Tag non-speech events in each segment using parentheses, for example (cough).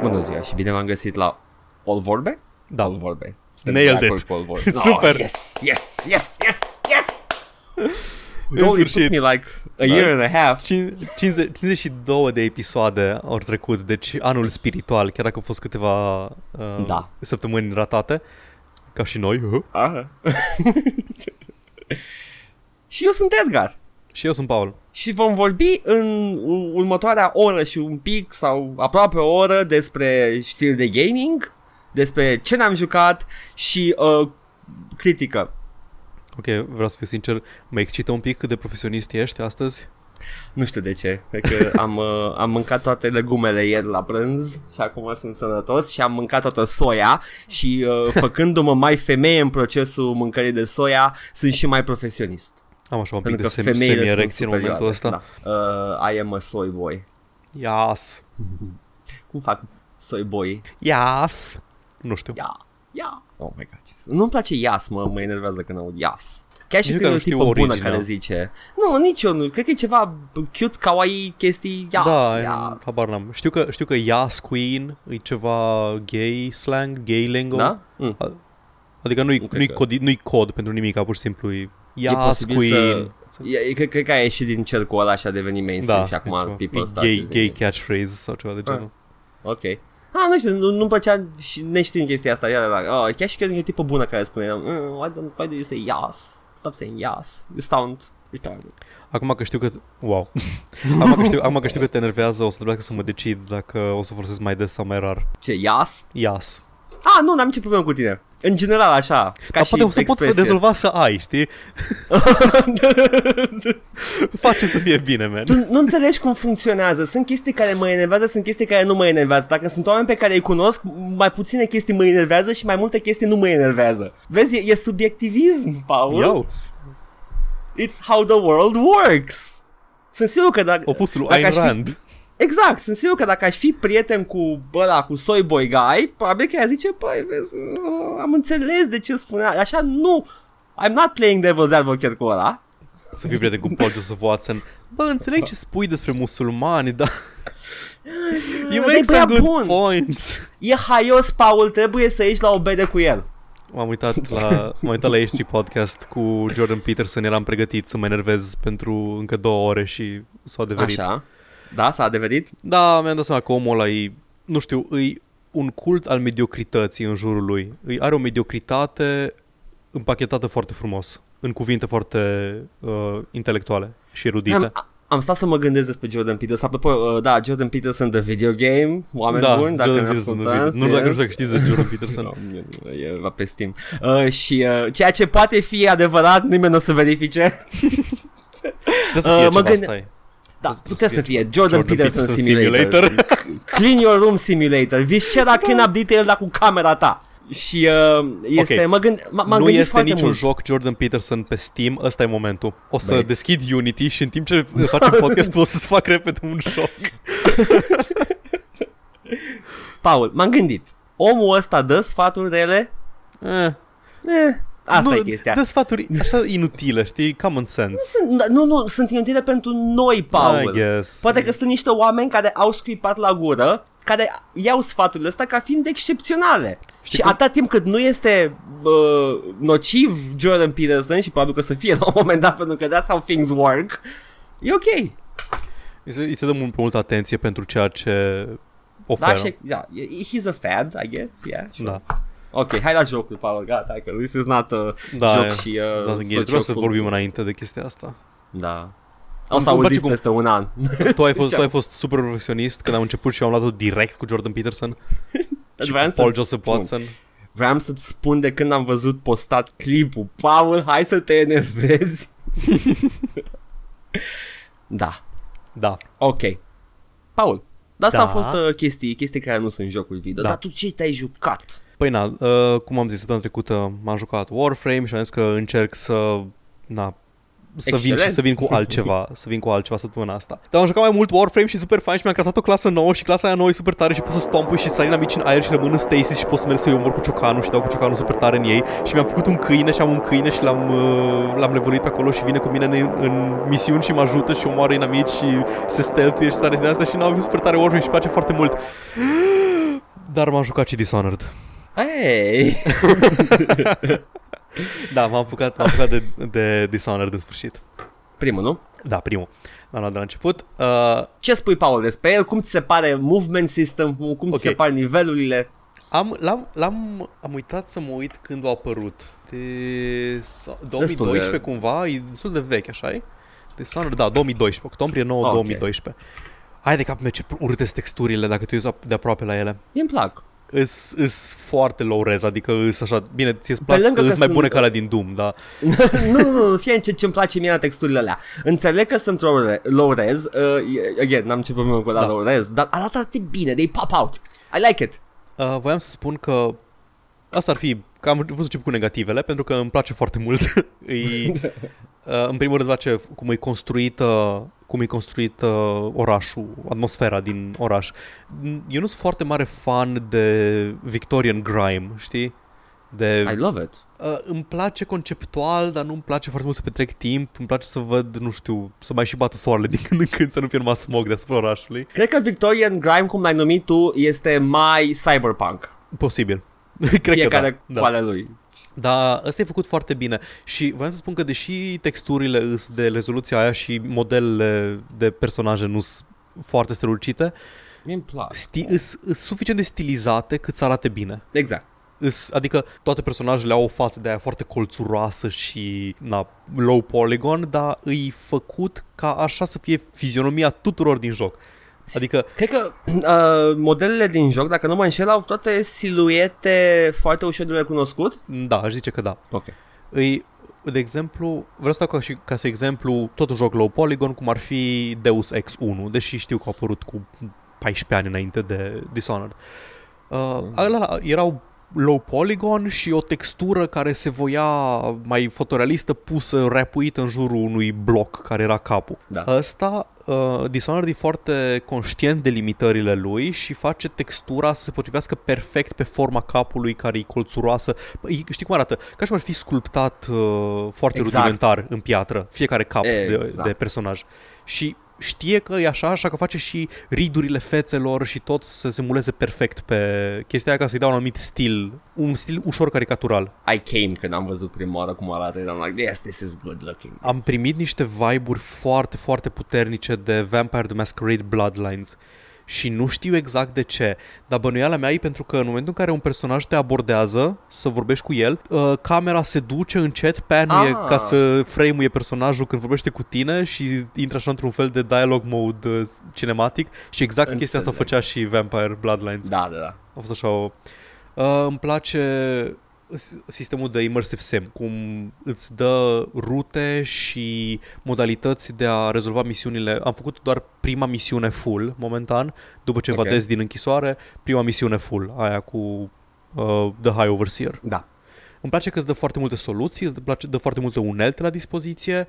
Bună ziua și bine v-am găsit la All Vorbe? Da. All Vorbe. Suntem Nailed de acord it. cu All Vorbe. (laughs) Super. Oh, yes, yes, yes, yes, yes! În It only took sfârșit. me like a year and a half. Cin- 50, 52 de episoade au trecut, deci anul spiritual, chiar dacă au fost câteva uh, Da. săptămâni ratate, ca și noi. uh. Aha. (laughs) și eu sunt Edgar. Și eu sunt Paul. Și vom vorbi în u- următoarea oră și un pic sau aproape o oră despre știri de gaming, despre ce ne-am jucat și uh, critică. Ok, vreau să fiu sincer, mă excită un pic cât de profesionist ești astăzi. Nu știu de ce, cred că (laughs) am, uh, am mâncat toate legumele ieri la prânz și acum sunt sănătos și am mâncat toată soia și uh, făcându-mă mai femeie în procesul mâncării de soia, sunt și mai profesionist. Am așa un pic Pentru de că sem- femeile sunt semi-erecție în superioare. momentul ăsta. Da. Uh, I am a soy boy. Yes. (laughs) Cum fac soy boy? Yes. Nu știu. Ia, ia. Oh my god. ce- Nu-mi place ias, mă, mă enervează când aud ias. Chiar și Nici când e nu o știu tipă bună originea. care zice Nu, nici eu nu, cred că e ceva cute, kawaii, chestii Ias, da, ias habar n-am. Știu că, știu că Yas Queen e ceva gay slang, gay lingo. Da? Mm. Adică nu-i, Nu cred nu-i, că- cod, nu-i cod pentru nimic, pur și simplu e E Yas posibil Queen. să... E, cred, cred că a ieșit din cercul ăla și a devenit mainstream Da, și acum e ceva- people e start gay, using gay it. catchphrase sau ceva de genul. Ok. Ah, nu știu, nu, nu-mi plăcea și neștiind chestia asta. Ia, da, oh, chiar și când e o tipă bună care spune mm, why, don't, why do you say yes? Stop saying yes. You sound retarded. Acum că știu că... Wow. (laughs) acum, că știu, acum că știu că te enervează, o să trebuiască să mă decid dacă o să folosesc mai des sau mai rar. Ce, yes? Yas. Ah, nu, n-am nicio problemă cu tine. În general, așa, ca Dar și poate o să pot expresie. rezolva să ai, știi? (laughs) Face să fie bine, man. tu nu înțelegi cum funcționează. Sunt chestii care mă enervează, sunt chestii care nu mă enervează. Dacă sunt oameni pe care îi cunosc, mai puține chestii mă enervează și mai multe chestii nu mă enervează. Vezi, e, e subiectivism, Paul. Iau. It's how the world works. Sunt sigur că dacă... Opusul lui dacă Ayn aș fi- Rand. Exact, sunt sigur că dacă aș fi prieten cu ăla, cu Soy Boy Guy, probabil că ea zice, păi, vezi, uh, am înțeles de ce spunea. Așa nu, I'm not playing devil's advocate cu ăla. Să fii prieten cu Paul Joseph Watson. Bă, înțeleg ce spui despre musulmani, dar... (laughs) You Dar make e some băiat good bun. points. E haios, Paul, trebuie să ieși la o bere cu el. M-am uitat la, m-am uitat la H3 Podcast cu Jordan Peterson, eram pregătit să mă enervez pentru încă două ore și s-a adeverit. Așa. Da, s-a adeverit? Da, mi-am dat seama că omul ăla e, nu știu, e un cult al mediocrității în jurul lui. Îi are o mediocritate împachetată foarte frumos, în cuvinte foarte uh, intelectuale și erudite. Am, am stat să mă gândesc despre Jordan Peterson. Apropo, uh, da, Jordan Peterson de video game, oameni da, buni, dacă Jordan ne Peterson, ascultați. nu nu dacă nu yes. știu dacă știți de Jordan Peterson. (laughs) No, e, e pe Steam. Uh, și uh, ceea ce poate fi adevărat, nimeni nu o să verifice. (laughs) Trebuie să Uh, fie mă ceva gânde- stai. Da, Trebuie putea să să fie fie Jordan, Jordan Peterson, Peterson Simulator. Simulator. (laughs) Clean Your Room Simulator. Viscera Clean Up Detail, dar cu camera ta. Și uh, este, Ok. mă gând, m- m-am nu gândit este foarte niciun mult. joc Jordan Peterson pe Steam, ăsta e momentul. O să Băieți. deschid Unity și în timp ce (laughs) facem podcastul o să-ți fac repede un joc. (laughs) Paul, m-am gândit. Omul ăsta dă sfaturi rele? Eh, Eh, asta nu, e chestia. Dă sfaturi așa inutile, știi? Common sense. Sunt, nu, nu, sunt inutile pentru noi, Paul. I guess. Poate că sunt niște oameni care au scuipat la gură, care iau sfaturile astea ca fiind excepționale. Știi și cum- atâta timp cât nu este uh, nociv Jordan Peterson și probabil că o să fie (laughs) la un moment dat pentru că that's how things work, e ok. Îi se, îi se dă mult, multă atenție pentru ceea ce Da, oferă. și, da, e- he's a fad, I guess, yeah, sure. Da. Ok, hai la jocul, Paul, gata, că this is not a Da, joc e- și uh, Da, Gheș, vreau să sociocult. vorbim înainte de chestia asta. Da. O să Îmi place auziți cum- peste un an. (laughs) Tu ai fost, tu ai fost super profesionist când am început și eu am luat-o direct cu Jordan Peterson (laughs) și Vreau cu să- Paul Joseph spun. Watson. Vreau să-ți spun de când am văzut postat clipul. Paul, hai să te enervezi. (laughs) da, Da. ok. Paul, dar asta Da. au fost uh, chestii, chestii care nu sunt jocuri video. Da. Dar tu ce te-ai jucat? Păi na, uh, cum am zis săptămâna trecută, m-am jucat Warframe și am zis că încerc să, na, să vin Excelent. și să vin cu altceva, să vin cu altceva săptămâna asta. Dar am jucat mai mult Warframe și super fain și mi-am craftat o clasă nouă și clasa aia nouă e super tare și pot să stompui și sari mici în aer și rămân în stasis și pot să merg să-i omor cu ciocanul și dau cu ciocanul super tare în ei și mi-am făcut un câine și am un câine și l-am, uh, l-am levorit pe acolo și vine cu mine în, în misiuni și mă ajută și omoară inamici și se steltuie și sare din asta și n-am văzut super tare Warframe și îmi place foarte mult. (gasps) Dar m-am jucat și Dishonored. Hey! (laughs) Da, m-am apucat, m-am apucat de, de Dishonored în sfârșit. Primul, nu? Da, primul. L-am luat de la început. Uh, Ce spui, Paul, despre el? Cum ți se pare movement system? Cum ți Ok. se pare nivelurile? am, l-am, l-am, am uitat să mă uit când a apărut. De, sau- 2012 cumva, e destul de vechi, așa e? Dishonored, da, 2012, octombrie 9, Ok. 2012. Hai de cap meu ce urâte sunt texturile dacă te uiți de aproape la ele. mi îmi plac. Îs, îs foarte low res, adică îs așa, bine, ți-e plac, lângă că îs mai sunt- bune ca alea din Doom, da. (laughs) nu, nu, nu, fie ce ce-mi place mie la texturile alea. Înțeleg că sunt low, re- low res, uh, again, n-am ce problemă cu la Da. low res, dar arată atât de bine, they pop out. I like it. Uh, voiam să spun că asta ar fi, că am vrut să încep cu negativele, pentru că îmi place foarte mult. (laughs) e, uh, (laughs) în primul rând, îmi place cum e construit, uh, cum e construit uh, orașul, atmosfera din oraș. Eu nu sunt foarte mare fan de Victorian grime, știi? De, I love it. uh, îmi place conceptual, dar nu îmi place foarte mult să petrec timp. Îmi place să văd, nu știu, să mai și bată soarele (laughs) din când în când, să nu fie numai smog deasupra orașului. Cred că Victorian Grime, cum l-ai numit tu, este mai cyberpunk. Posibil. (laughs) Cred Fiecare că da. cu da. ale lui. Da, ăsta e făcut foarte bine și voiam să spun că deși texturile îs de rezoluția aia și modelele de personaje nu sunt foarte strălucite, mi îmi plac. sti- îs, îs suficient de stilizate cât să arate bine. Exact. Îs, adică toate personajele au o față de aia foarte colțuroasă și na, low polygon, dar îi făcut ca așa să fie fizionomia tuturor din joc. Adică Cred că (clears throat) uh, modelele din joc, dacă nu mă înșel, au toate siluete foarte ușor de recunoscut. Da, aș zice că da. Ok. Îi, de exemplu, vreau să dau ca, și, ca să exemplu tot un joc low polygon, cum ar fi Deus Ex 1, deși știu că a apărut cu 14 ani înainte de Dishonored. Uh, ăla, erau low polygon și o textură care se voia mai fotorealistă pusă, rapuită în jurul unui bloc care era capul. Da. Ăsta, uh, Dishonored e foarte conștient de limitările lui și face textura să se potrivească perfect pe forma capului care e colțuroasă. Păi, Știi cum arată? Ca și cum ar fi sculptat uh, foarte Exact. rudimentar în piatră, fiecare cap de, Exact. de personaj. Și știe că e așa, așa că face și ridurile fețelor și tot să se muleze perfect pe chestia aia ca să-i dea un anumit stil, un stil ușor caricatural. I came când am văzut prima oară cum arată. Eram like, yes, this is good looking. Am primit niște vibe-uri foarte, foarte puternice de Vampire the Masquerade Bloodlines și nu știu exact de ce, dar bănuiala mea e pentru că în momentul în care un personaj te abordează să vorbești cu el, uh, camera se duce încet, panuie Ah. ca să frame-uie personajul când vorbește cu tine și intră așa într-un fel de dialogue mode uh, cinematic și exact chestia asta Înțeleg. făcea și Vampire Bloodlines. Da, da, da. A fost așa o... Uh, îmi place s- sistemul de immersive sim, cum îți dă rute și modalități de a rezolva misiunile. Am făcut doar prima misiune full, momentan, după ce Ok. evadez din închisoare, prima misiune full, aia cu uh, The High Overseer. Da. Îmi place că îți dă foarte multe soluții, îți dă, place, dă foarte multe unelte la dispoziție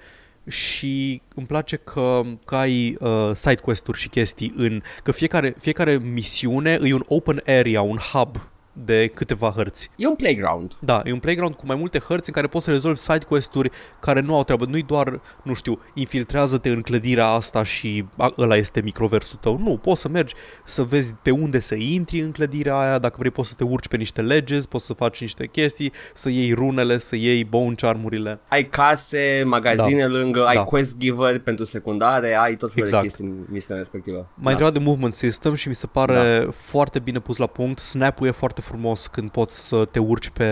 și îmi place că, că ai uh, side quest-uri și chestii în că fiecare, fiecare misiune e un open area, un hub de câteva hărți. E un playground. Da, e un playground cu mai multe hărți în care poți să rezolvi side quest-uri care nu au treabă. Nu-i doar, nu știu, infiltrează-te în clădirea asta și a, ăla este microversul tău. Nu, poți să mergi să vezi pe unde să intri în clădirea aia, dacă vrei poți să te urci pe niște legezi, poți să faci niște chestii, să iei runele, să iei bone charmurile. Ai case, magazine da. lângă, ai Da. quest giver pentru secundare, ai tot felul Exact. de chestii în misiunea respectivă. M-ai da. întrebat de movement system și mi se pare da. foarte bine pus la punct. Snap-ul e foarte frumos când poți să te urci pe,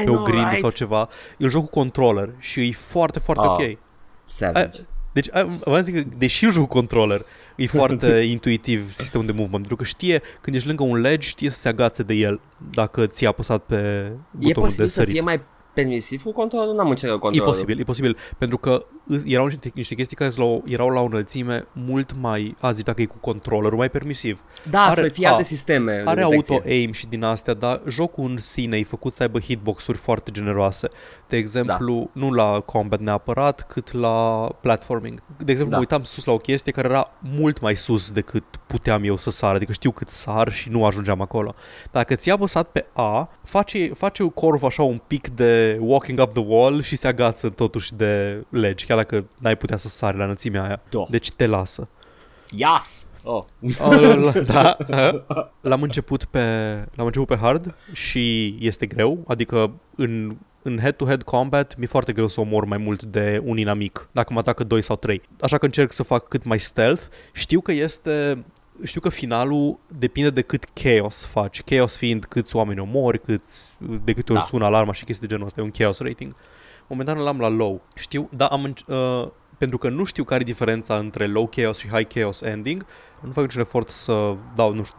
I pe o know, grindă right? sau ceva. E un joc cu controller și e foarte, foarte Ah. ok. Savage. Deci, a- v-am zis că deși eu joc cu controller, e (laughs) foarte intuitiv sistemul de movement, pentru că știe când ești lângă un ledge, știe să se agațe de el dacă ți-a apăsat pe E butonul de posibil să sărit. fie mai permisiv cu controlul? N-am încercat E controlul. posibil, e posibil, pentru că îs- erau niște, niște chestii care la o, erau la o înălțime mult mai, a zis dacă e cu controllerul, mai permisiv. Da, Are- să fie a, alte sisteme de Are detecție. auto-aim și din astea, dar jocul în sine e făcut să aibă hitbox-uri foarte generoase. De exemplu, da. nu la combat neapărat, cât la platforming. De exemplu, Da. mă uitam sus la o chestie care era mult mai sus decât puteam eu să sar, adică știu cât sar și nu ajungeam acolo. Dacă ți-a apăsat pe A, face, face un corv așa un pic de walking up the wall și se agață totuși de legi, chiar dacă n-ai putea să sari la înălțimea aia. Da. Deci te lasă. Yes! Oh. Oh, la- da, (laughs) l-am început pe l-am început pe hard și este greu, adică în în head-to-head combat mi-e foarte greu să omor mai mult de un inamic, dacă mă atacă 2 sau 3. Așa că încerc să fac cât mai stealth. Știu că este știu că finalul depinde de cât chaos faci. Chaos fiind câți oameni omori, câți, de câte ori Da. sună alarma și chestii de genul ăsta. E un chaos rating. Momentan l-am la low. Știu, da, am, înc- uh, pentru că nu știu care e diferența între low chaos și high chaos ending, nu fac niciun efort să dau, nu știu,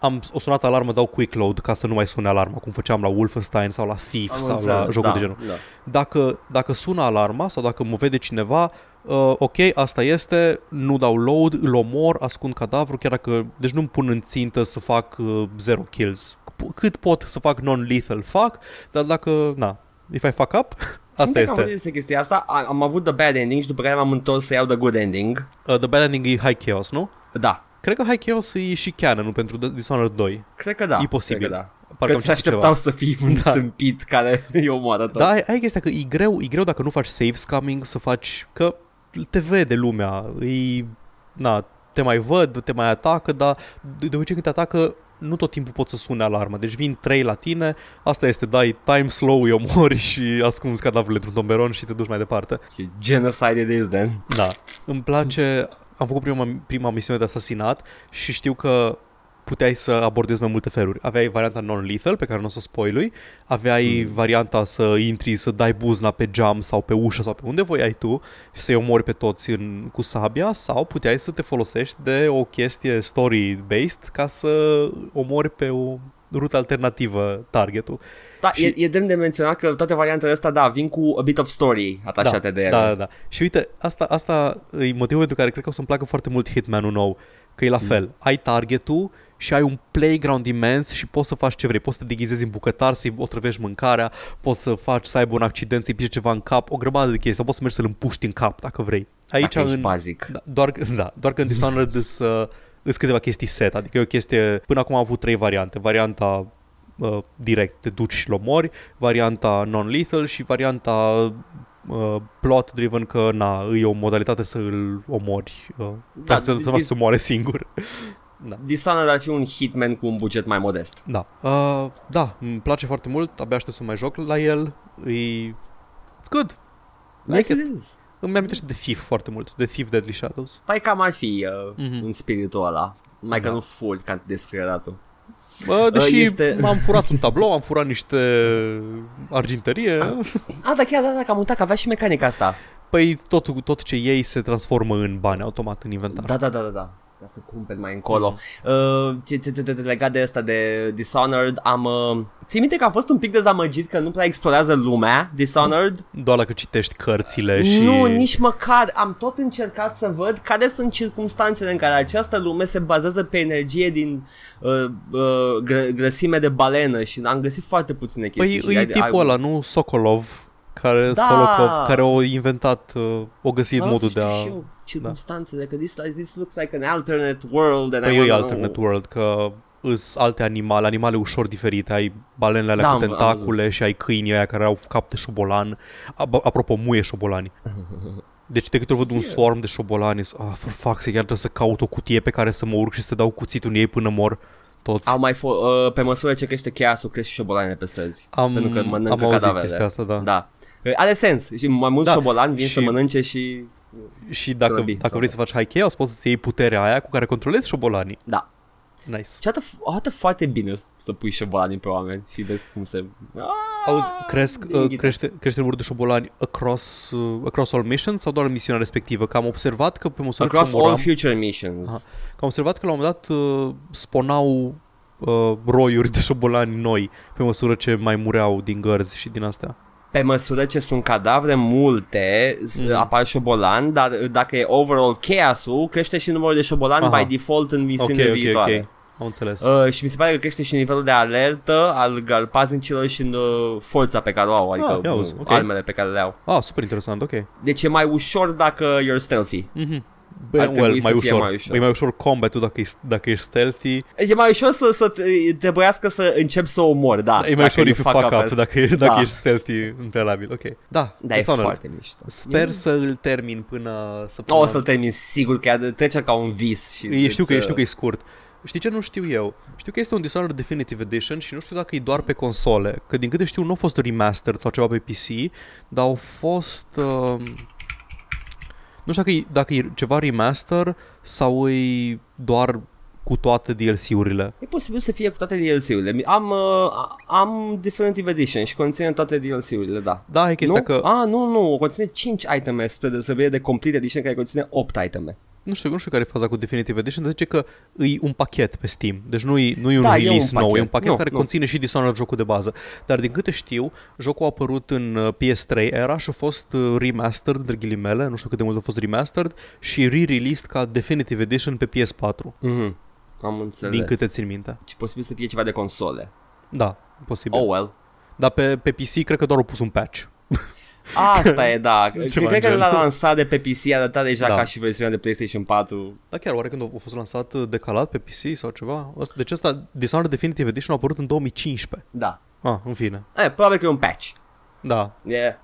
am o sunat alarmă, dau quick load ca să nu mai sune alarma, cum făceam la Wolfenstein sau la Thief Am sau înțeles, la jocuri da, de genul. Da. Dacă, dacă sună alarma sau dacă mă vede cineva, uh, ok, asta este, nu dau load, îl omor, ascund cadavru, chiar dacă, deci nu-mi pun în țintă să fac uh, zero kills. C- Cât pot să fac non-lethal, fac, dar dacă, na, if I fuck up, (laughs) asta Țin-minte că Am este. vorbit despre chestia asta, am, am avut the bad ending și după care m-am întors să iau the good ending. Uh, the bad ending e high chaos, nu? Da, Cred că high chaos e și canon pentru Dishonored 2. cred că da. E posibil. Cred că da. Parcă Că am se citit ceva. așteptau să fii (laughs) un Da. da. tâmpit care (laughs) îi omoară tot. Da, ai, ai chestia că e greu, e greu dacă nu faci save scamming să faci, că te vede lumea, e, na, te mai văd, te mai atacă, dar de, de obicei când te atacă nu tot timpul poți să sune alarma. Deci vin trei la tine, asta este, dai time slow, îi omori (laughs) și ascunzi cadavrele într-un tomberon și te duci mai departe. Genocide it is then. Da. Îmi place, am făcut prima, prima misiune de asasinat și știu că puteai să abordezi mai multe feluri. Aveai varianta non-lethal, pe care nu o să o spoilui, aveai mm. varianta să intri, să dai buzna pe geam sau pe ușă sau pe unde voiai tu și să-i omori pe toți în, cu sabia sau puteai să te folosești de o chestie story-based ca să omori pe o rută alternativă targetul. Da, Și- și... e, e demn de menționat că toate variantele astea, da, vin cu a bit of story atașate de ele. Da, da, da. Și uite, asta, asta e motivul pentru care cred că o să-mi placă foarte mult Hitman-ul nou, că e la fel. Ai targetul și ai un playground imens și poți să faci ce vrei. Poți să te deghizezi în bucătar, să-i otrăvești mâncarea, poți să faci să aibă un accident, să-i pice ceva în cap, o grămadă de chestii, sau poți să mergi să-l împuști în cap dacă vrei. Aici Dacă ești în, bazic. da, doar, da, doar că în Dishonored (laughs) îs, uh, îs câteva chestii set, adică e o chestie, până acum am avut trei variante, varianta uh, direct, te duci și l-omori, varianta non-lethal și varianta uh, plot driven că na, e o modalitate să îl omori, uh, Da, da, să, să faci dis- să moare singur. Da. Dishonored ar fi un hitman cu un buget mai modest. Da. Uh, da, îmi place foarte mult, abia aștept să mai joc la el. E... It's good. Like Yes, it. it is. Îmi amintește de Thief foarte mult, de Thief Deadly Shadows. Păi cam ar fi uh, Mhm. mm-hmm. în spiritul ăla. Mai că Da. nu full ca descrieratul. Bă, deși este- este... am furat un tablou, am furat niște argintărie, Ah, da, chiar, da, da, că am uitat că avea și mecanica asta. păi tot, tot ce iei se transformă în bani automat în inventar. Da, da, da, da, da. Ca să cumperi mai încolo. Uh, ce- ce- ce- ce- Legat de asta de Dishonored, am... Uh, ții minte că am fost un pic dezamăgit că nu prea explorează lumea Dishonored? Doar dacă citești cărțile și... Nu, nici măcar. Am tot încercat să văd care sunt circumstanțele în care această lume se bazează pe energie din uh, uh, gră- grăsime de balenă și am găsit foarte puține chestii. Păi și e ai- tipul ai- ăla, nu? Sokolov, care, Da! Solokov, care au inventat, uh, o găsit Vreau modul să de știu a... și eu circumstanțele, că this, this looks like an alternate world and I Păi e wanna alternate know. world, că îs alte animale, animale ușor diferite, ai balenele alea Da, cu am- am tentacule și ai câinii aia care au cap de șobolan. Ab- apropo, muie șobolani. (laughs) Deci de câte ori văd un swarm de șobolani, zic, ah, for fuck's sake, chiar trebuie să caut o cutie pe care să mă urc și să dau cuțitul în ei până mor toți. Au mai fo- uh, pe măsură ce crește cheasul, crește și șobolanele pe străzi. Am, pentru că mănâncă am auzit cadavrele. chestia asta, da. Da. Uh, Are sens. Și mai mulți Da, da. șobolani vin și- să mănânce și... Și dacă, Scrăbi, dacă sau- vrei să faci high chaos, poți să-ți iei puterea aia cu care controlezi șobolanii. Da. Nice. Și arată, arată foarte bine să- să pui șobolanii pe oameni și vezi cum se... Ah, Auzi, cresc, din uh, ghidă. crește, crește numărul de șobolani across, uh, across all missions sau doar în misiunea respectivă? Că am observat că pe măsură Across ce all omoram, future missions. Aha. că am observat că la un moment dat uh, sponau uh, roiuri de șobolani noi pe măsură ce mai mureau din gărzi și din astea. Pe măsură ce sunt cadavre multe, Mm. mm. apar șobolani, dar dacă e overall chaos-ul, crește și numărul de șobolani Aha. by default în Ok, misiunile ok, viitoare. ok. Am înțeles. Uh, și mi se pare că crește și nivelul de alertă al garpaznicilor și în uh, forța pe care o au, adică Ah, ia auzi, uh, ok. armele pe care le au. Ah, super interesant, ok. Deci e mai ușor dacă you're stealthy. Mhm. Bă, ar trebui well, să mai fie ușor. mai ușor. E mai ușor combat-ul dacă ești, dacă ești stealthy. E mai ușor să, să te, trebuiască să începi să omori, da. e mai dacă ușor you if you fuck up, as- dacă, dacă da. ești stealthy în prealabil. Ok. Da, Da, e Dishonored. foarte mișto. Sper E- să îl termin până O săptămâna. să-l termin sigur că ea trece ca un vis. Și E, știu că, îți, știu că e scurt. Știi ce nu știu eu? Știu că este un Dishonored Definitive Edition și nu știu dacă e doar pe console, că din câte știu nu a fost remastered sau ceva pe PC, dar au fost... Uh, nu știu dacă e, dacă e ceva remaster sau e doar cu toate DLC-urile. E posibil să fie cu toate DLC-urile. Am, uh, am Definitive Edition și conține toate DLC-urile, da. Da, e chestia nu? că... A, nu, nu, conține 5 iteme spre deosebire de Complete Edition care conține 8 iteme. Nu știu, nu știu care e faza cu Definitive Edition, dar zice că e un pachet pe Steam. Deci nu e, nu e un Da, e release un nou, e pachet. un pachet Nu, care nu. conține și Dishonored jocul de bază. Dar din câte știu, jocul a apărut în uh, PS3 era și a fost uh, remastered, între ghilimele, nu știu cât de mult a fost remastered, și re-released ca Definitive Edition pe PS4, Mhm. Am înțeles. din câte țin minte. Și posibil să fie ceva de console. Da, posibil. Oh well. Dar pe, pe PC cred că doar au pus un patch. (laughs) Asta e, da. (laughs) Ceva Cred că gen. l-a lansat de pe PC, arăta deja Da. ca și versiunea de PlayStation 4. Dar chiar, oare când a fost lansat uh, decalat pe PC sau ceva? Asta- Deci ăsta, Dishonored Definitive Edition a apărut în 2015. Da. Ah, în fine. Eh, probabil că e un patch. Da, Yeah.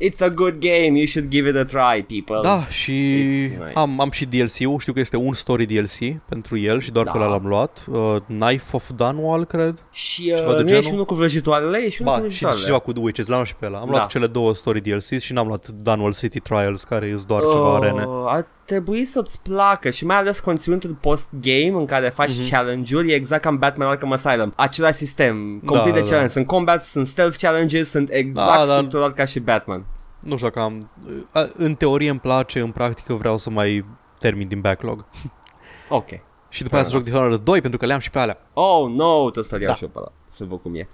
It's a good game, you should give it a try, people. Da, și It's nice. am, am și DLC-ul, știu că este un story DLC pentru el și doar Da. pe ăla l-am luat. Uh, Knife of Dunwall, cred. Și Ceva uh, de nu e genul? și unul cu vrăjitoarele? E și unul cu Ba, și, vrăjitoarele. și ceva cu The Witches, l-am luat și pe ăla. Am Da. luat cele două story DLCs și n-am luat Dunwall City Trials, care e doar ceva arene. Uh, Ar trebui să-ți placă și mai ales conținutul post-game în care faci Mhm. challenge-uri, e exact ca în Batman Arkham Asylum. Același sistem, Da, complete de da. challenge, sunt combat, sunt stealth challenges, sunt exact Da, da. structurat ca și Batman. Nu știu dacă am... uh, În teorie îmi place, în practică vreau să mai termin din backlog. (laughs) Ok. Și după aia să joc Dishonored 2 pentru că le-am și pe alea. Oh, no, trebuie să-l iau Da. și eu pe ăla, să văd cum e.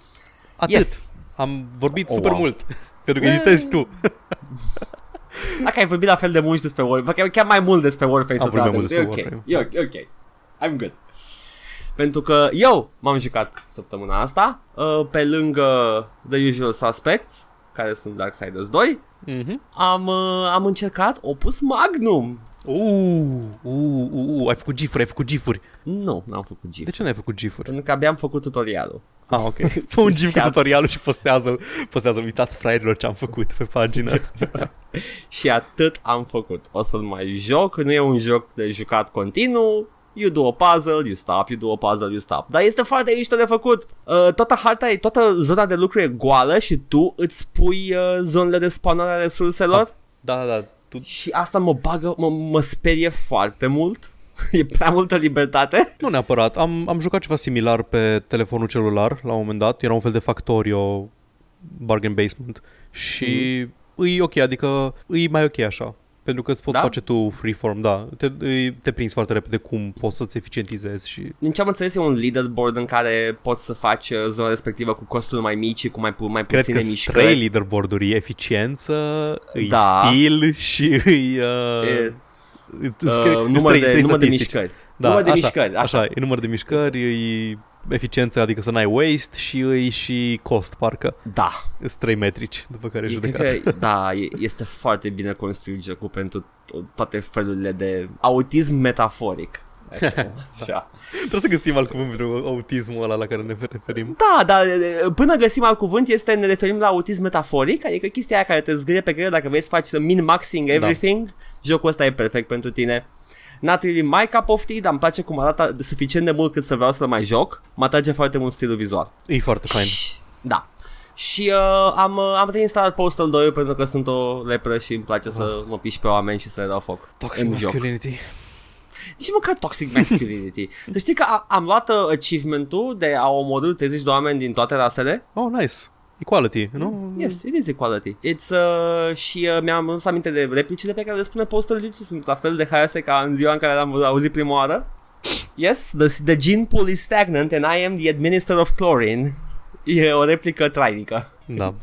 Atât. Yes. Am vorbit Oh, super wow. mult. (laughs) pentru că editezi tu. (laughs) Dacă ai vorbit la fel de mult și despre Warframe, chiar, chiar mai mult despre Warframe Am să vorbit te mult adem. despre E ok, Warframe. e ok, e ok. I'm good. Pentru că eu m-am jucat săptămâna asta, uh, pe lângă The Usual Suspects, care sunt Darksiders 2, Mhm. am, uh, am încercat Opus Magnum. Uuu, uu, uu, uu, ai făcut gifuri, ai făcut gifuri. Nu, n-am făcut GIF. De ce n-ai făcut gifuri? Pentru că abia am făcut tutorialul. Ah, ok. (laughs) Fă un gif cu Și a- tutorialul și postează, postează, uitați fraierilor ce am făcut pe pagină. (laughs) Și atât am făcut. O să-l mai joc, nu e un joc de jucat continuu, You do a puzzle, you stop, you do a puzzle, you stop. Dar este foarte mișto de făcut. Uh, toată harta e, toată zona de lucru e goală și tu îți pui uh, zonele de spawnare a resurselor. da, da, da. Tu... Și asta mă bagă, mă, mă sperie foarte mult. (laughs) e prea multă libertate. Nu neapărat. Am, am jucat ceva similar pe telefonul celular la un moment dat. Era un fel de Factorio bargain basement. Și mm. e ok, adică e mai ok așa. Pentru că îți poți Da? face tu freeform, da. Te, îi- te prinzi foarte repede cum poți să-ți eficientizezi și... Din ce am înțeles e un leaderboard în care poți să faci uh, zona respectivă cu costuri mai mici și cu mai, pu- mai Cred puține că sunt mișcări. trei leaderboard-uri. E eficiență, e Da. stil și e... Uh, It's, îți uh, scrie- îți număr, trei- de, trei număr de statistici. mișcări. Da, număr de așa, mișcări, așa. Așa, e număr de mișcări, e eficiență, adică să n-ai waste și e și cost, parcă. Da. Sunt trei metrici după care E, judecat. cred că, da, e- este foarte bine construit jocul pentru to- toate felurile de autism metaforic. Așa. Trebuie să găsim alt cuvânt pentru autismul ăla la care ne referim. Da, dar e, până găsim alt cuvânt este ne referim la autism metaforic, adică chestia aia care te zgârie pe creier dacă vrei să faci min-maxing everything, da. jocul ăsta e perfect pentru tine. Not really my cup of tea, dar îmi place cum arată de suficient de mult cât să vreau să-l mai joc. Mă atrage foarte mult stilul vizual. E foarte fain. Și- Da. Și uh, am, uh, am reinstalat Postal 2 pentru că sunt o lepră și îmi place să mă piși pe oameni și să le dau foc Toxic în joc. Masculinity. Nici măcar toxic masculinity. (laughs) tu știi că a, am luat uh, achievementul de a omorâ 30 de oameni din toate rasele? Oh, nice. Equality, nu? Yes, it is equality. It's, uh, și uh, mi-am adus aminte de replicile pe care le spune Postal 2 și sunt la fel de haioase ca în ziua în care l-am auzit prima oară. Yes, the, the gene pool is stagnant and I am the administrator of chlorine. E o replică trainică. Da.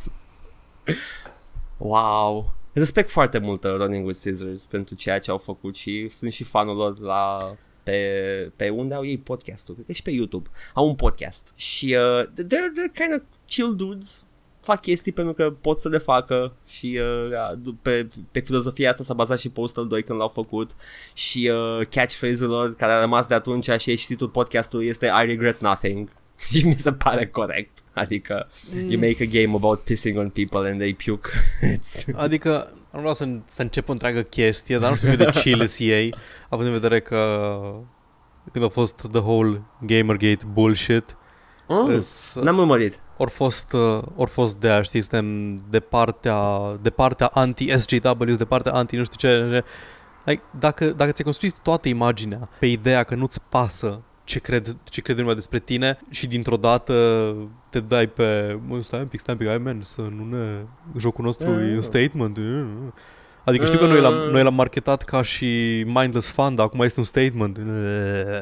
Wow. Respect foarte mult uh, Running with Scissors pentru ceea ce au făcut și sunt și fanul lor la pe, pe unde au ei podcastul, cred că și pe YouTube. Au un podcast și uh, they're, they're kind of chill dudes, fac chestii pentru că pot să le facă și uh, pe, pe filozofia asta s-a bazat și Postal 2 când l-au făcut și uh, catchphrase-ul lor care a rămas de atunci și titlul podcastului este I regret nothing și (laughs) mi se pare corect. Adică mm. you make a game about pissing on people and they puke. (laughs) adică nu vreau să, să încep o întreagă chestie, dar nu știu cât de (laughs) chill ei, având în vedere că când a fost the whole Gamergate bullshit, mm, is, n-am urmărit. Ori fost, uh, ori fost de aia, știi, suntem de partea, de partea anti-SJW, de partea anti nu știu ce, like, dacă, dacă ți-ai construit toată imaginea pe ideea că nu-ți pasă ce cred, ce cred lumea despre tine și dintr-o dată te dai pe, mă, stai un pic, stai un pic, ai man, să nu ne, jocul nostru e un statement. Adică știu că noi l-am, noi l-am marketat ca și mindless fun, dar acum este un statement.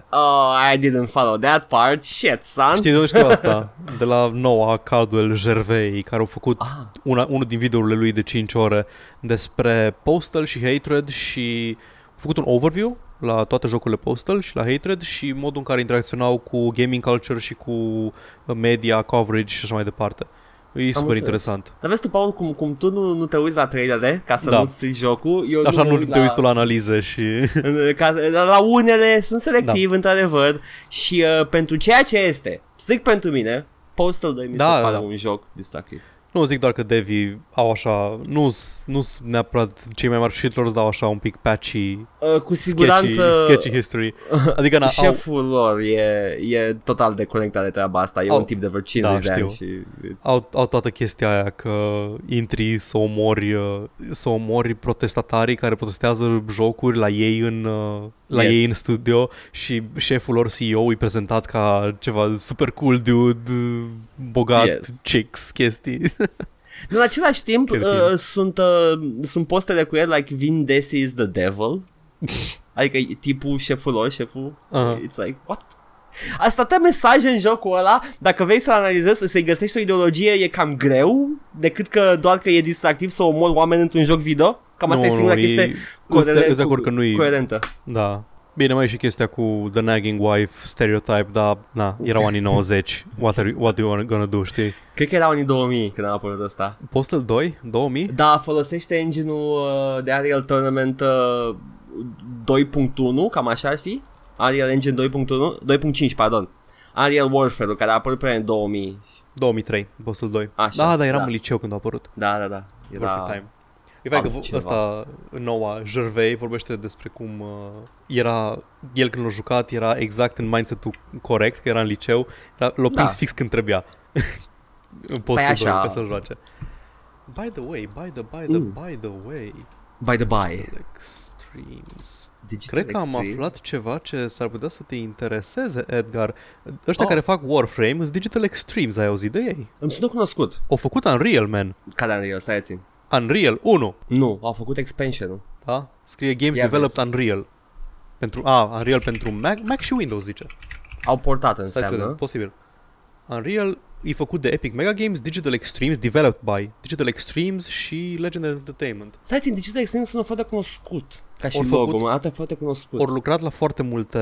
Oh, I didn't follow that part. Shit, son. Știi de unde știu asta? (laughs) De la noua Caldwell Gervais, care au făcut ah. una, unul din videourile lui de 5 ore despre Postal și Hatred și au făcut un overview la toate jocurile Postal și la Hatred și modul în care interacționau cu gaming culture și cu media coverage și așa mai departe. E super înțeles. interesant. Dar vezi tu, Paul, cum, cum tu nu, nu te uiți la trailere ca să da. nu-ți jocul. Eu Așa nu, nu te la... uiți tu la analize și... (laughs) Ca, la unele sunt selectiv, da. într-adevăr, și uh, pentru ceea ce este, strict pentru mine, Postal 2 mi da, se pare da. un joc distractiv. Nu zic doar că Devi au așa, nu nu neapărat cei mai mari shitlords dau așa un pic patchy, uh, cu siguranță sketchy, sketchy history. Adică na, șeful au... lor e, e total deconectat de treaba asta, e au, un tip de vreo 50 da, de ani și au, au toată chestia aia că intri să omori, uh, să omori protestatarii care protestează jocuri la ei în uh, la yes. ei în studio și șeful lor CEO e prezentat ca ceva super cool dude, bogat, yes. chicks, chestii. (laughs) În același timp uh, sunt, uh, sunt postele cu el like Vin Desi is the devil. (laughs) adică tipul șeful lor, șeful. Uh-huh. It's like, what? Asta te mesaje în jocul ăla, dacă vrei să-l analizezi, să-i găsești o ideologie, e cam greu, decât că doar că e distractiv să omori oameni într-un joc video. Cam asta nu, e singura nu, chestie coerentă. Da. Bine, mai e și chestia cu The Nagging Wife stereotype, dar na, erau anii 90. What, are, what do you gonna do, știi? Cred că erau anii 2000 când a apărut ăsta. Postal 2? 2000? Da, folosește engine-ul uh, de Unreal Tournament uh, 2.1, cam așa ar fi. Unreal Engine 2.1, 2.5, pardon. Unreal Warfare, care a apărut prea în 2000. 2003, Postal 2. Așa, da, da, eram da. în liceu când a apărut. Da, da, da. Era... Perfect time. E fain că ăsta, noua, Gervais, vorbește despre cum uh, era, el când l-a jucat, era exact în mindset-ul corect, că era în liceu, era, l-a prins da. fix când trebuia. (laughs) în postul păi așa. 2, ca să-l joace. By the way, by the, by the, mm. by the way. By the by. Extremes. Digital Cred că am aflat ceva ce s-ar putea să te intereseze, Edgar. Ăștia oh. care fac Warframe sunt Digital Extremes, ai auzit de ei? Îmi sunt cunoscut. Au făcut Unreal, man. Care Unreal? Stai țin. Unreal 1. Nu, au făcut expansion Da? Scrie Games yeah, Developed Unreal. Pentru, a, Unreal pentru Mac, Mac și Windows, zice. Au portat înseamnă. Stai posibil. Unreal e făcut de Epic Mega Games, Digital Extremes, developed by Digital Extremes și Legendary Entertainment. Stai țin, Digital Extremes sună foarte cunoscut. Ca și or logo, făcut, arată foarte cunoscut. Ori lucrat la foarte multe...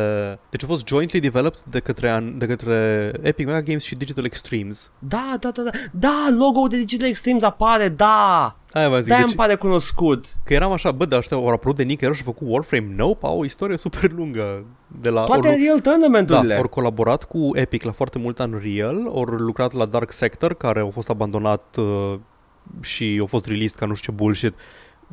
Deci a fost jointly developed de către, de către Epic Mega Games și Digital Extremes. Da, da, da, da. Da, logo de Digital Extremes apare, da! Aia vă zic. Da, deci, îmi pare cunoscut. Că eram așa, bă, dar ăștia au apărut de nicăieri și au făcut Warframe. Nope, au o istorie super lungă. De la, Toate or, Real tournament-urile. Da, au colaborat cu Epic la foarte mult Unreal, au lucrat la Dark Sector, care au fost abandonat uh, și au fost released ca nu știu ce bullshit.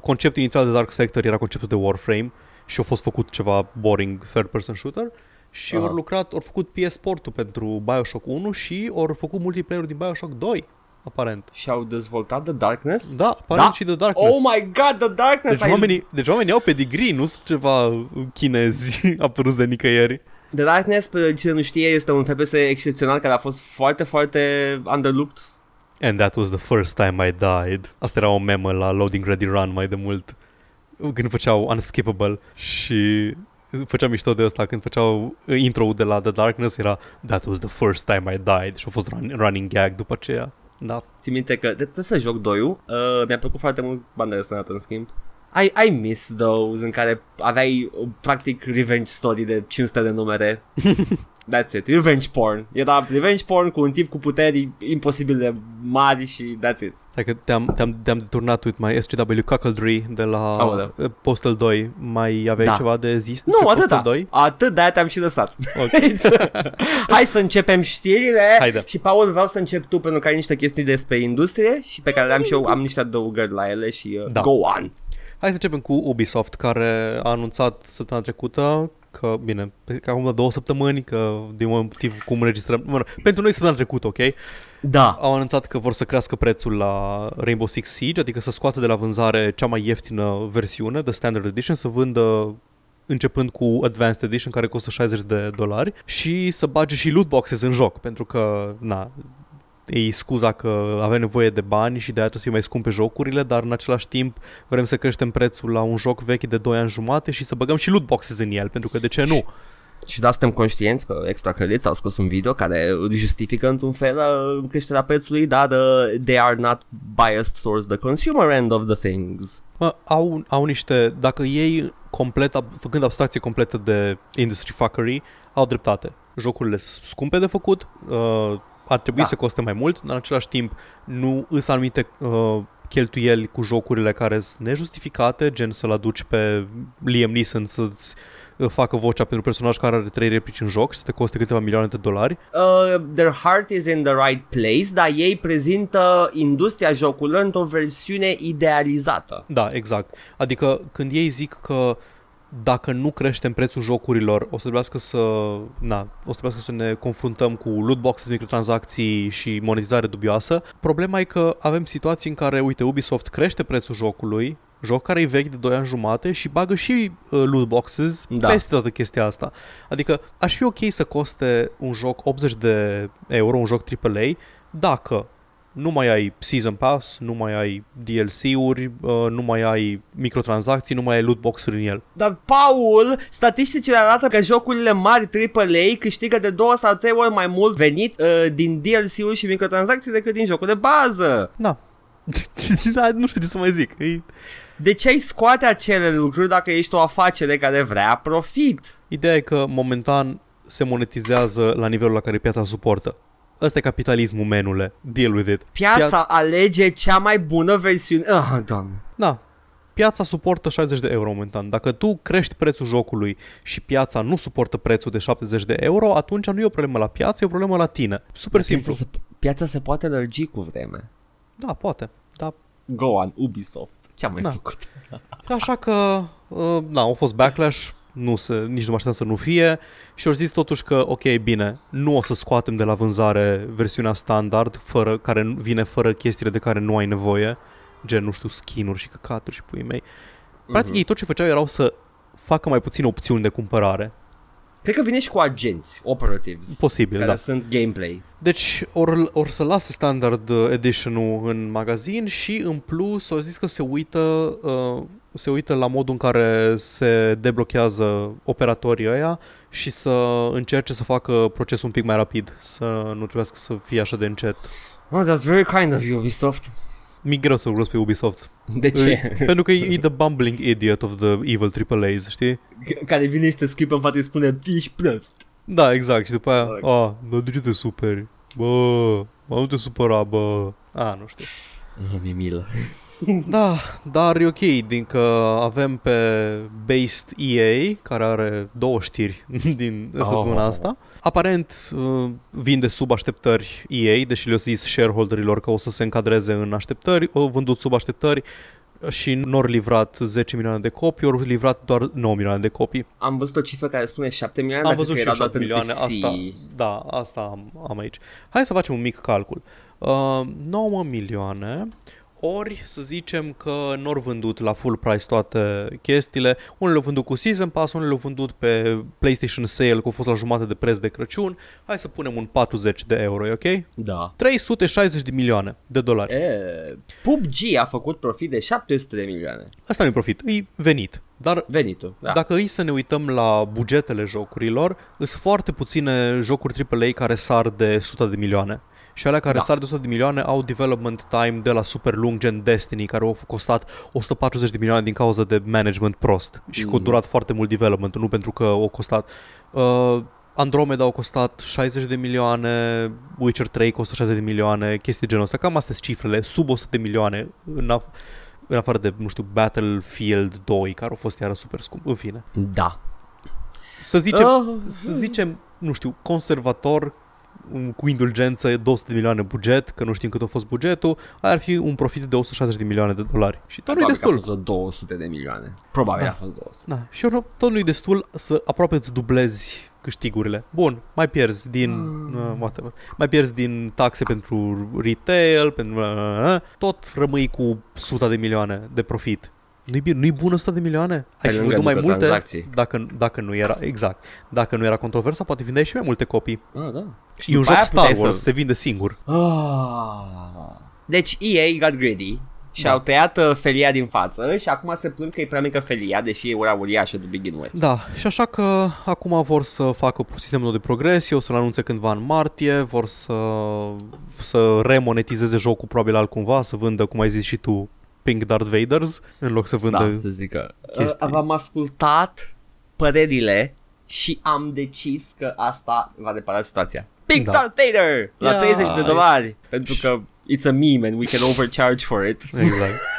Conceptul inițial de Dark Sector era conceptul de Warframe și a fost făcut ceva boring third-person shooter și au lucrat, au făcut PS Portul pentru Bioshock 1 și au făcut multiplayer din Bioshock 2 aparent. Și au dezvoltat The Darkness? Da, aparent da? și The Darkness. Oh my god, The Darkness! Deci, oamenii, deci oamenii au pedigree, nu sunt ceva chinezi (laughs) apăruți de nicăieri. The Darkness, pe cine nu știe, este un FPS excepțional care a fost foarte, foarte underlooked. And that was the first time I died. Asta era o memă la Loading Ready Run mai de mult. Când făceau Unskippable și făceam mișto de asta când făceau intro de la The Darkness era That was the first time I died și a fost run, running gag după aceea. Da. Țin minte că trebuie să joc 2 uh, Mi-a plăcut foarte mult banda desenată în schimb. I, I miss those în care aveai practic revenge story de 500 de numere (laughs) That's it. Revenge porn. Era revenge porn cu un tip cu puteri imposibil de mari și that's it. Dacă te-am, te-am, te-am deturnat with my SGW cuckoldry de la Aoleu. uh, Postal 2, mai aveai Da. ceva de zis? Nu, despre atât Postal da. 2? Atât de-aia te-am și lăsat. Ok. (laughs) Hai să începem știrile Haide. Și Paul vreau să încep tu pentru că ai niște chestii despre industrie Și pe care le-am și eu, am niște adăugări la ele și uh, Da. go on Hai să începem cu Ubisoft, care a anunțat săptămâna trecută că, bine, pe- că acum de două săptămâni, că din motiv cum înregistrăm, mă, rog, pentru noi săptămâna trecută, ok? Da Au anunțat că vor să crească prețul la Rainbow Six Siege, adică să scoată de la vânzare cea mai ieftină versiune, de Standard Edition, să vândă începând cu Advanced Edition care costă 60 de dolari și să bage și loot boxes în joc, pentru că, na, e scuza că avem nevoie de bani și de aia trebuie să fie mai scumpe jocurile, dar în același timp vrem să creștem prețul la un joc vechi de 2 ani jumate și să băgăm și loot boxes în el, pentru că de ce nu? Și da, suntem conștienți că Extra Credits au scos un video care justifică într-un fel uh, creșterea prețului, dar uh, they are not biased towards the consumer end of the things. Mă, au, au niște, dacă ei complet, ab- făcând abstracție completă de industry fuckery, au dreptate. Jocurile sunt scumpe de făcut, uh, ar trebui Da. să coste mai mult, dar în același timp nu îs anumite uh, cheltuieli cu jocurile care sunt nejustificate, gen să-l aduci pe Liam Neeson să-ți uh, facă vocea pentru personaj care are trei replici în joc și să te coste câteva milioane de dolari. Uh, their heart is in the right place, dar ei prezintă industria jocurilor într-o versiune idealizată. Da, exact. Adică când ei zic că dacă nu creștem prețul jocurilor, o să trebuiască să, na, o să trebuiască să ne confruntăm cu loot boxes, microtransacții și monetizare dubioasă. Problema e că avem situații în care, uite, Ubisoft crește prețul jocului, joc care e vechi de 2 ani jumate și bagă și uh, loot boxes Da. da. peste toată chestia asta. Adică aș fi ok să coste un joc 80 de euro, un joc AAA, dacă nu mai ai Season Pass, nu mai ai DLC-uri, uh, nu mai ai microtransacții, nu mai ai loot box-uri în el. Dar, Paul, statisticile arată că jocurile mari AAA câștigă de două sau trei ori mai mult venit uh, din DLC-uri și microtransacții decât din jocul de bază. Na. (laughs) da, nu știu ce să mai zic. E... De ce ai scoate acele lucruri dacă ești o afacere care vrea profit? Ideea e că momentan se monetizează la nivelul la care piața suportă. Ăsta e capitalismul, menule. Deal with it. Piața alege cea mai bună versiune. Ah, doamne. Da. Piața suportă 60 de euro momentan. Dacă tu crești prețul jocului și piața nu suportă prețul de 70 de euro, atunci nu e o problemă la piață, e o problemă la tine. Super simplu. Piața se, piața se poate lărgi cu vreme. Da, poate. Da, Go on, Ubisoft. Ce am mai Da. făcut? Așa că, uh, na, au fost backlash, nu se, nici nu mă așteptam să nu fie și au zis totuși că, ok, bine, nu o să scoatem de la vânzare versiunea standard, fără, care vine fără chestiile de care nu ai nevoie, gen, nu știu, skin-uri și căcaturi și puii mei. Practic, Mhm. ei tot ce făceau erau să facă mai puține opțiuni de cumpărare. Cred că vine și cu agenți, operatives, Posibil, care da. sunt gameplay. Deci, or, or să lase Standard Edition-ul în magazin și, în plus, au zis că se uită, uh, se uită la modul în care se deblochează operatorii ăia și să încerce să facă procesul un pic mai rapid, să nu trebuiască să fie așa de încet. Oh, that's very kind of you, Ubisoft. Mi-e greu să urlesc pe Ubisoft. De ce? Pentru că e, e the bumbling idiot of the evil AAAs, știi? care vine și te scuipă în față și spune Ești prost. Da, exact. Și după aia, Corect. a, dar de ce te superi? Bă, mă, nu te supăra, bă. A, nu știu. Nu mi-e milă. Da, dar e ok, din că avem pe Based EA, care are două știri (laughs) din Oh. săptămâna asta. Aparent uh, vinde sub așteptări EA, deși le-au zis shareholderilor că o să se încadreze în așteptări, au vândut sub așteptări și nu au livrat 10 milioane de copii, au livrat doar 9 milioane de copii. Am văzut o cifră care spune 7 milioane, Am dar văzut cred și că eu era 7 doar milioane, pentru PC. asta, da, asta am, am aici. Hai să facem un mic calcul. Uh, 9 milioane, ori să zicem că nu au vândut la full price toate chestiile, unele le-au vândut cu Season Pass, unele le-au vândut pe PlayStation Sale, cu a fost la jumătate de preț de Crăciun, hai să punem un 40 de euro, e ok? Da. 360 de milioane de dolari. E, PUBG a făcut profit de 700 de milioane. Asta nu e profit, e venit. Dar Venitul. Da. Dacă îi să ne uităm la bugetele jocurilor, sunt foarte puține jocuri AAA care sar de 100 de milioane. Și alea care Da. da. sar de 100 de milioane au development time de la super lung, gen Destiny, care au costat 140 de milioane din cauza de management prost și că a Mhm. durat foarte mult development, nu pentru că au costat. Uh, Andromeda au costat 60 de milioane, Witcher 3 costă 60 de milioane, chestii genul ăsta. Cam astea sunt cifrele, sub 100 de milioane în, af- în afară de, nu știu, Battlefield 2, care au fost iară super scump. În fine. Da. Să zicem, Ah. să zicem, nu știu, conservator, un- cu indulgență, 200 de milioane buget, că nu știm cât a fost bugetul, ar fi un profit de 160 de milioane de dolari. Și tot nu-i Probabil că a destul. fost vreo 200 de milioane. Probabil Da. a fost 200. Da, și eu, tot nu-i destul să aproape îți dublezi câștigurile. Bun, mai pierzi din uh, whatever. Mai pierzi din taxe pentru retail, pentru uh, tot rămâi cu 100 de milioane de profit. Nu-i bine, nu-i bun 100 de milioane? Pe Ai fi lângă vândut mai multe microtransacții. dacă, dacă nu era, exact, dacă nu era controversa, poate vindeai și mai multe copii. Ah, da. E un după joc aia Star puteai Wars, să- se vinde singur. Ah. Deci EA got greedy și Da. au tăiat uh, felia din față și acum se plâng că e prea mică felia, deși e ura uriașă de begin with. Da, și așa că acum vor să facă sistemul nou de progresie, o să-l anunțe cândva în martie, vor să, să remonetizeze jocul probabil altcumva, să vândă, cum ai zis și tu, Pink Darth Vaders, în loc să vândă... Da, să zic că chestii. uh, v-am ascultat părerile și am decis că asta va repara situația. Pink Da. Darth Vader la Ia. 30 de dolari pentru că it's a meme and we can overcharge for it. Exact. (laughs)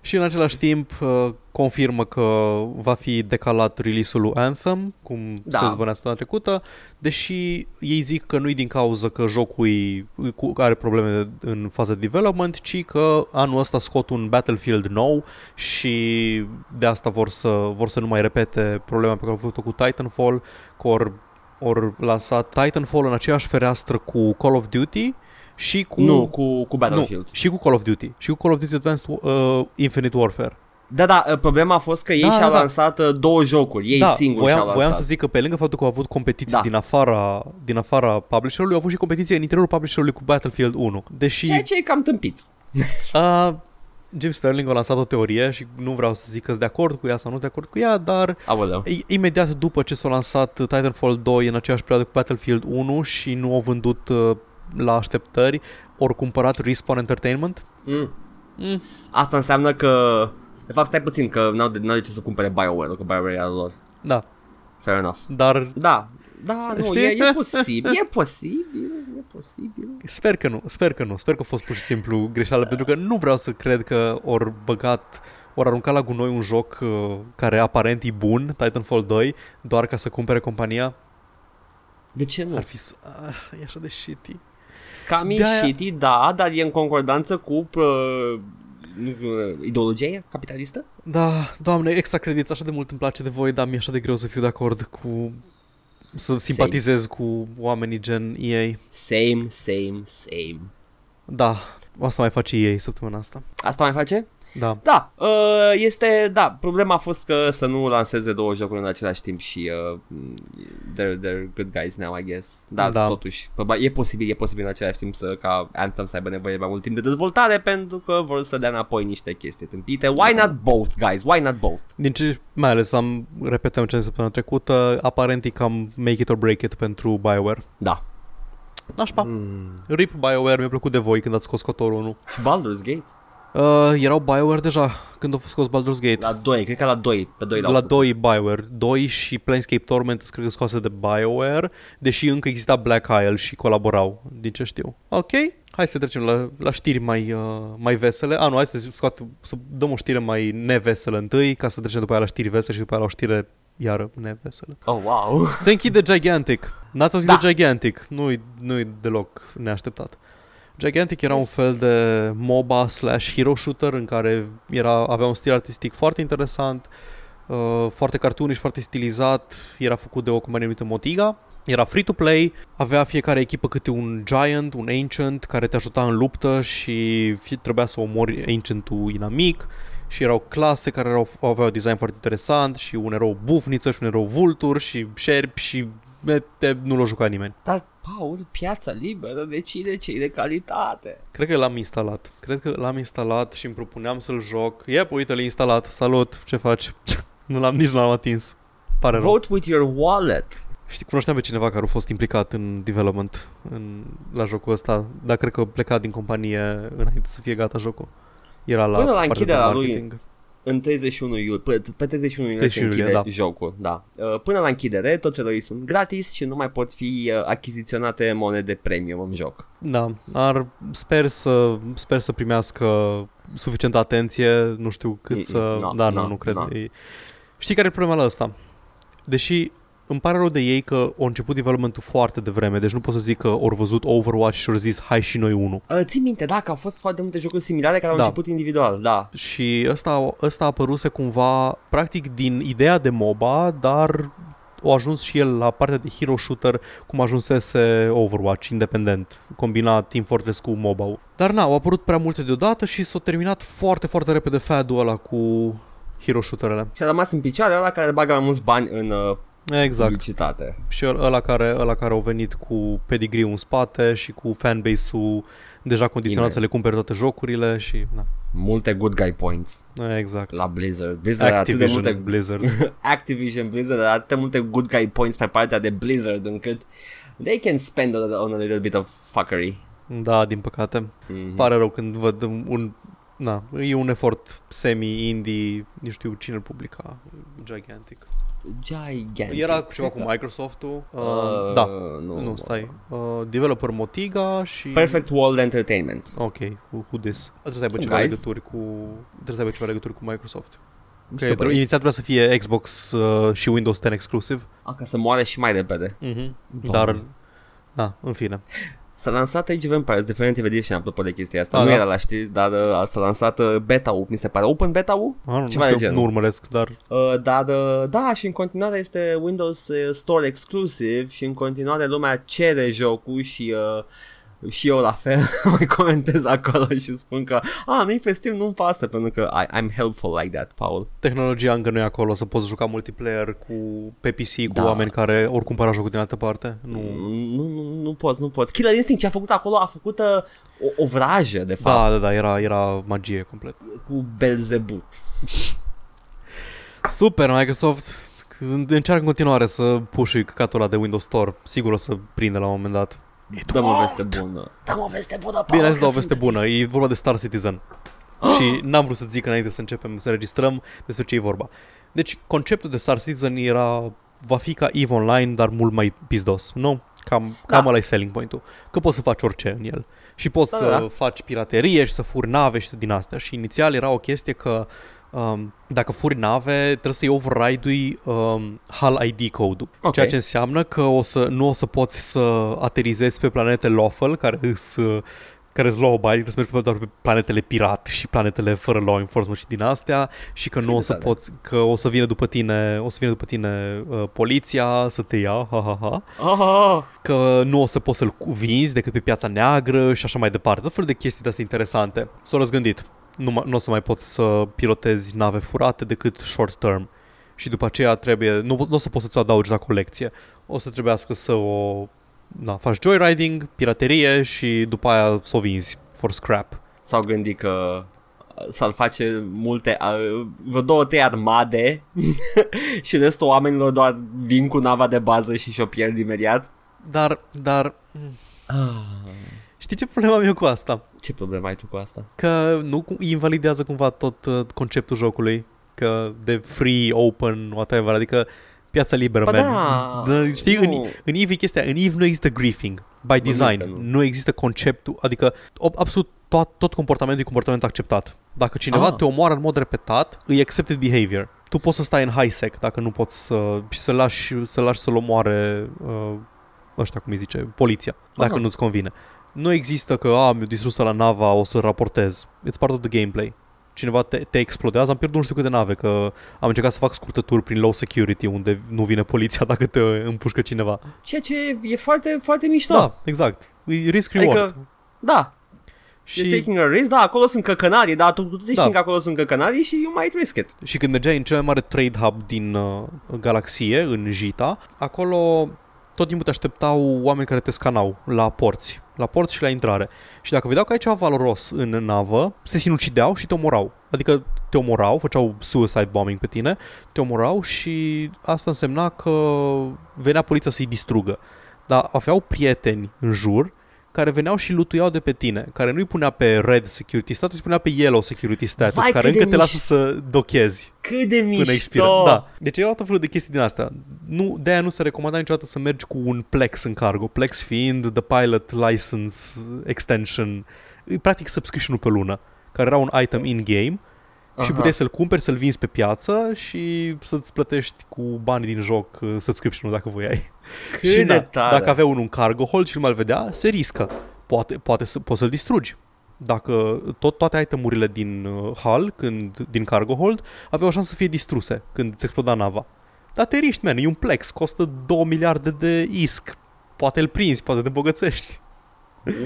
și în același timp uh, confirmă că va fi decalat release-ul lui Anthem, cum Da. se zvănea săptămâna trecută, deși ei zic că nu-i din cauza că jocul e- cu- are probleme în faza de development, ci că anul ăsta scot un Battlefield nou și de asta vor să, vor să nu mai repete problema pe care au făcut-o cu Titanfall, că or, or lansat Titanfall în aceeași fereastră cu Call of Duty și cu... Nu, cu, cu Battlefield. Nu, și cu Call of Duty. Și cu Call of Duty Advanced uh, Infinite Warfare. Da, da, uh, problema a fost că ei Da, și-au da, da. lansat uh, două jocuri, ei da, singuri voiam, și-au voiam lansat. să zic că pe lângă faptul că au avut competiții Da. din, afara, din afara publisherului, au avut și competiție în interiorul publisherului cu Battlefield 1. Deși Ceea ce e cam tâmpit. (laughs) uh, Jim Sterling a lansat o teorie și nu vreau să zic că sunt de acord cu ea sau nu sunt de acord cu ea, dar Aoleu. i- imediat după ce s-a lansat Titanfall 2 în aceeași perioadă cu Battlefield 1 și nu au vândut uh, la așteptări, ori cumpărat Respawn Entertainment. Mm. Mm. Asta înseamnă că... De fapt, stai puțin, că n-au de, n-au de ce să cumpere BioWare, că BioWare e al lor. Da, Fair enough. dar Da, da, nu, Știi? e, e posibil, e posibil, e posibil. Sper că nu, sper că nu, sper că a fost pur și simplu greșeală, pentru că nu vreau să cred că ori băgat, ori aruncat la gunoi un joc uh, care aparent e bun, Titanfall 2, doar ca să cumpere compania. De ce nu? Ar fi, s- ah, e așa de shitty. Scami De-aia- shitty, da, dar e în concordanță cu uh, uh, ideologia capitalistă? Da, doamne, extra credit, așa de mult îmi place de voi, dar mi-e așa de greu să fiu de acord cu... Să simpatizez cu oamenii gen EA. Same, same, same. Da, asta mai face EA săptămâna asta. Asta mai face? Da. Da, uh, este, da, problema a fost că să nu lanseze două jocuri în același timp și uh, they're, they're good guys now, I guess. Dar Da. totuși, probabil, e posibil, e posibil în același timp să ca Anthem să aibă nevoie de mai mult timp de dezvoltare pentru că vor să dea înapoi niște chestii tâmpite. Why not both, guys? Why not both? Din ce, mai ales am repetăm ce săptămâna trecută, aparent e cam make it or break it pentru BioWare. Da. Nașpa. Mm. RIP BioWare, mi-a plăcut de voi când ați scos Cotorul 1. Și Baldur's Gate? Uh, erau BioWare deja când a fost scos Baldur's Gate. La 2, cred că la 2, pe 2 la 2 BioWare, 2 și Planescape Torment sunt, cred că scoase de BioWare, deși încă exista Black Isle și colaborau, din ce știu. Ok, hai să trecem la, la știri mai, uh, mai vesele. A, nu, hai să, scoate, să dăm o știre mai neveselă întâi, ca să trecem după aia la știri vesele și după aia la o știre iară neveselă. Oh, wow. Se închide Gigantic. N-ați auzit Da. de Gigantic? Nu-i, nu-i deloc neașteptat. Gigantic era un fel de MOBA slash hero shooter în care era, avea un stil artistic foarte interesant, uh, foarte cartoonish, foarte stilizat, era făcut de o companie numită Motiga, era free-to-play, avea fiecare echipă câte un giant, un ancient care te ajuta în luptă și fi, trebuia să omori ancientul inamic și erau clase care erau, aveau un design foarte interesant și un erou bufniță și un erou vultur și șerpi și te, nu l-a jucat nimeni. Dar, Paul, piața liberă decide ce de calitate. Cred că l-am instalat. Cred că l-am instalat și îmi propuneam să-l joc. Iep, uite, l-ai instalat. Salut, ce faci? (laughs) nu l-am, nici nu l-am atins. Pare rău. Vote with your wallet. Știi, cunoșteam pe cineva care a fost implicat în development în, la jocul ăsta, dar cred că pleca din companie înainte să fie gata jocul. Era la Până la partea de închiderea lui. Marketing. În 31 iulie, pe, pe 31 iulie se 31 închide iulie, da. jocul, da. Uh, Până la închidere, toți eroii sunt gratis și nu mai pot fi uh, achiziționate monede premium în joc. Da, ar, sper, să, sper să primească suficientă atenție, nu știu cât E- să... no, da, no, nu, nu cred. no. E... Știi care e problema la ăsta? Deși îmi pare rău de ei că au început developmentul foarte devreme, deci nu pot să zic că au văzut Overwatch și au zis hai și noi unul. Uh, ții minte, da, că au fost foarte multe jocuri similare care au Da. început individual, da. Și ăsta, ăsta a apăruse cumva, practic, din ideea de MOBA, dar a ajuns și el la partea de hero shooter cum ajunsese Overwatch, independent, combina Team Fortress cu MOBA-ul. Dar na, au apărut prea multe deodată și s-a terminat foarte, foarte repede fad-ul ăla cu hero shooterele. Și a rămas în picioare ăla care bagă mai mulți bani în uh, Exact. publicitate. Și ăl- ăla care, ăla care au venit cu pedigree în spate și cu fanbase-ul deja condiționat Bine. să le cumpere toate jocurile și na, Multe good guy points exact. la Blizzard. Blizzard are atât de Activision, multe Blizzard. (laughs) Activision Blizzard are atât de multe good guy points pe partea de Blizzard încât they can spend on a, on a little bit of fuckery. Da, din păcate. Mhm. Pare rău când văd un... Na, e un efort semi-indie, nu știu cine îl publica, gigantic. Gigantic. Era ceva cu Cred că- Microsoft-ul. Uh, Uh, da, nu, nu, stai. Uh, developer Motiga și... Perfect World Entertainment. Ok, who, who this? Trebuie să aibă Sunt ceva guys. legături cu... Trebuie să aibă ceva legături cu Microsoft. Nu Că știu, băieți. inițial trebuia să fie Xbox uh, și Windows 10 exclusiv. Ah, ca să moare și mai repede. Mm-hmm. Doamne. Dar, da, în fine. S-a lansat Age of Empires Definitive Edition apropo de chestia asta. Ah, nu da? era la știri, dar uh, s-a lansat uh, beta-ul, mi se pare. Open beta-ul? Ah, nu, Ceva nu de știu, genul. nu urmăresc, dar... Uh, dar uh, da, și în continuare este Windows uh, Store exclusive și în continuare lumea cere jocul și uh, și eu la fel (laughs) mai comentez acolo și spun că a, nu-i pe Steam, nu-mi pasă pentru că I, I'm helpful like that, Paul. Tehnologia încă nu e acolo să poți juca multiplayer cu pe PC cu Da. oameni care ori cumpăra jocul din altă parte. Nu. Nu, nu, nu poți, nu poți. Killer Instinct ce a făcut acolo a făcut uh, o, o vrajă, de fapt, Da, da, da, era, era magie complet. cu Belzebut. (laughs) Super, Microsoft încearcă în continuare să puși căcatul ăla de Windows Store. Sigur o să prinde la un moment dat. Dăm o veste bună. Dăm o veste bună, Paul, Bine, că să dau o sunt veste bună. trist. E vorba de Star Citizen. Și n-am vrut să zic înainte să începem să registrăm despre ce e vorba. Deci, conceptul de Star Citizen era va fi ca EVE Online, dar mult mai pizdos, nu? Cam, Da. cam ăla e selling point-ul. Că poți să faci orice în el. Și poți Da, să da, da. faci piraterie și să furi nave și din astea. Și inițial era o chestie că um, dacă furi nave, trebuie să-i override-ui um, HAL ID code-ul. Ok. Ceea ce înseamnă că o să, nu o să poți să aterizezi pe planete lawful, care îs care îți luau bani, trebuie să mergi pe doar pe planetele pirat și planetele fără law enforcement și din astea și că nu o să tare. poți, că o să vină după tine, o să vină după tine uh, poliția să te ia, ha ha ha, Ah, că nu o să poți să-l cu- vinzi decât pe piața neagră și așa mai departe. Tot felul de chestii de astea interesante. S-au răzgândit. Nu, mai- nu o să mai poți să pilotezi nave furate decât short term. Și după aceea trebuie, nu, nu o să poți să-ți o adaugi la colecție. O să trebuiască să o na, faci joyriding, piraterie și după aia să o vinzi for scrap. S-au gândit că s-ar face multe, uh, vreo două, trei armade (laughs) și restul oamenilor doar vin cu nava de bază și și-o pierd imediat. Dar, dar, știi ce problema mea cu asta? Ce problemă ai tu cu asta? Că nu cu- invalidează cumva tot uh, conceptul jocului, că de free, open, whatever, adică piața liberă, Ba man. da, Da, știi, în, nu. în EVE e chestia, în EVE nu există griefing, by design, că nu. nu. există conceptul, adică ob- absolut tot, tot comportamentul e comportament acceptat. Dacă cineva Ah. te omoară în mod repetat, e accepted behavior. Tu poți să stai în high sec dacă nu poți să și să lași, să lași să-l omoare uh, ăștia, cum îi zice, poliția, dacă Aha. nu-ți convine. Nu există că, a, mi-a distrus la nava, o să raportez. It's part of the gameplay. Cineva te, te explodează, am pierdut nu știu câte nave, că am încercat să fac scurtături prin low security, unde nu vine poliția (laughs) dacă te împușcă cineva. Ceea ce e foarte, foarte mișto. Da, exact. E risk-reward. Adică, da, și... you're și, taking a risk, da, acolo sunt căcănarii, da, tu, tu te Da. știi că acolo sunt căcănarii și you might risk it. și când mergeai în cel mai mare trade hub din uh, galaxie, în Jita, acolo tot timpul te așteptau oameni care te scanau la porți, la porți și la intrare. Și dacă vedeau că ai ceva valoros în navă, se sinucideau și te omorau. Adică te omorau, făceau suicide bombing pe tine, te omorau și asta însemna că venea poliția să-i distrugă. Dar aveau prieteni în jur care veneau și lutuiau de pe tine, care nu-i punea pe red security status, îi punea pe yellow security status, Vai, care cât de încă te lasă mișto. să dochezi Cât de până expiră. mișto! Da. Deci erau tot felul de chestii din astea. Nu, de-aia nu se recomanda niciodată să mergi cu un Plex în cargo. Plex fiind the pilot license extension, e practic subscription-ul pe lună, care era un item in-game și Aha. puteai să-l cumperi, să-l vinzi pe piață și să-ți plătești cu bani din joc uh, subscription-ul dacă voiai. Cât și de na, tare! dacă avea unul un cargo hold și nu mai vedea, se riscă. Poate, poate să, poți să-l distrugi. Dacă tot, toate itemurile din uh, hull, când, din cargo hold, aveau o șansă să fie distruse când îți exploda nava. Dar te riști, man, e un plex, costă 2 miliarde de isc. Poate îl prinzi, poate te bogățești.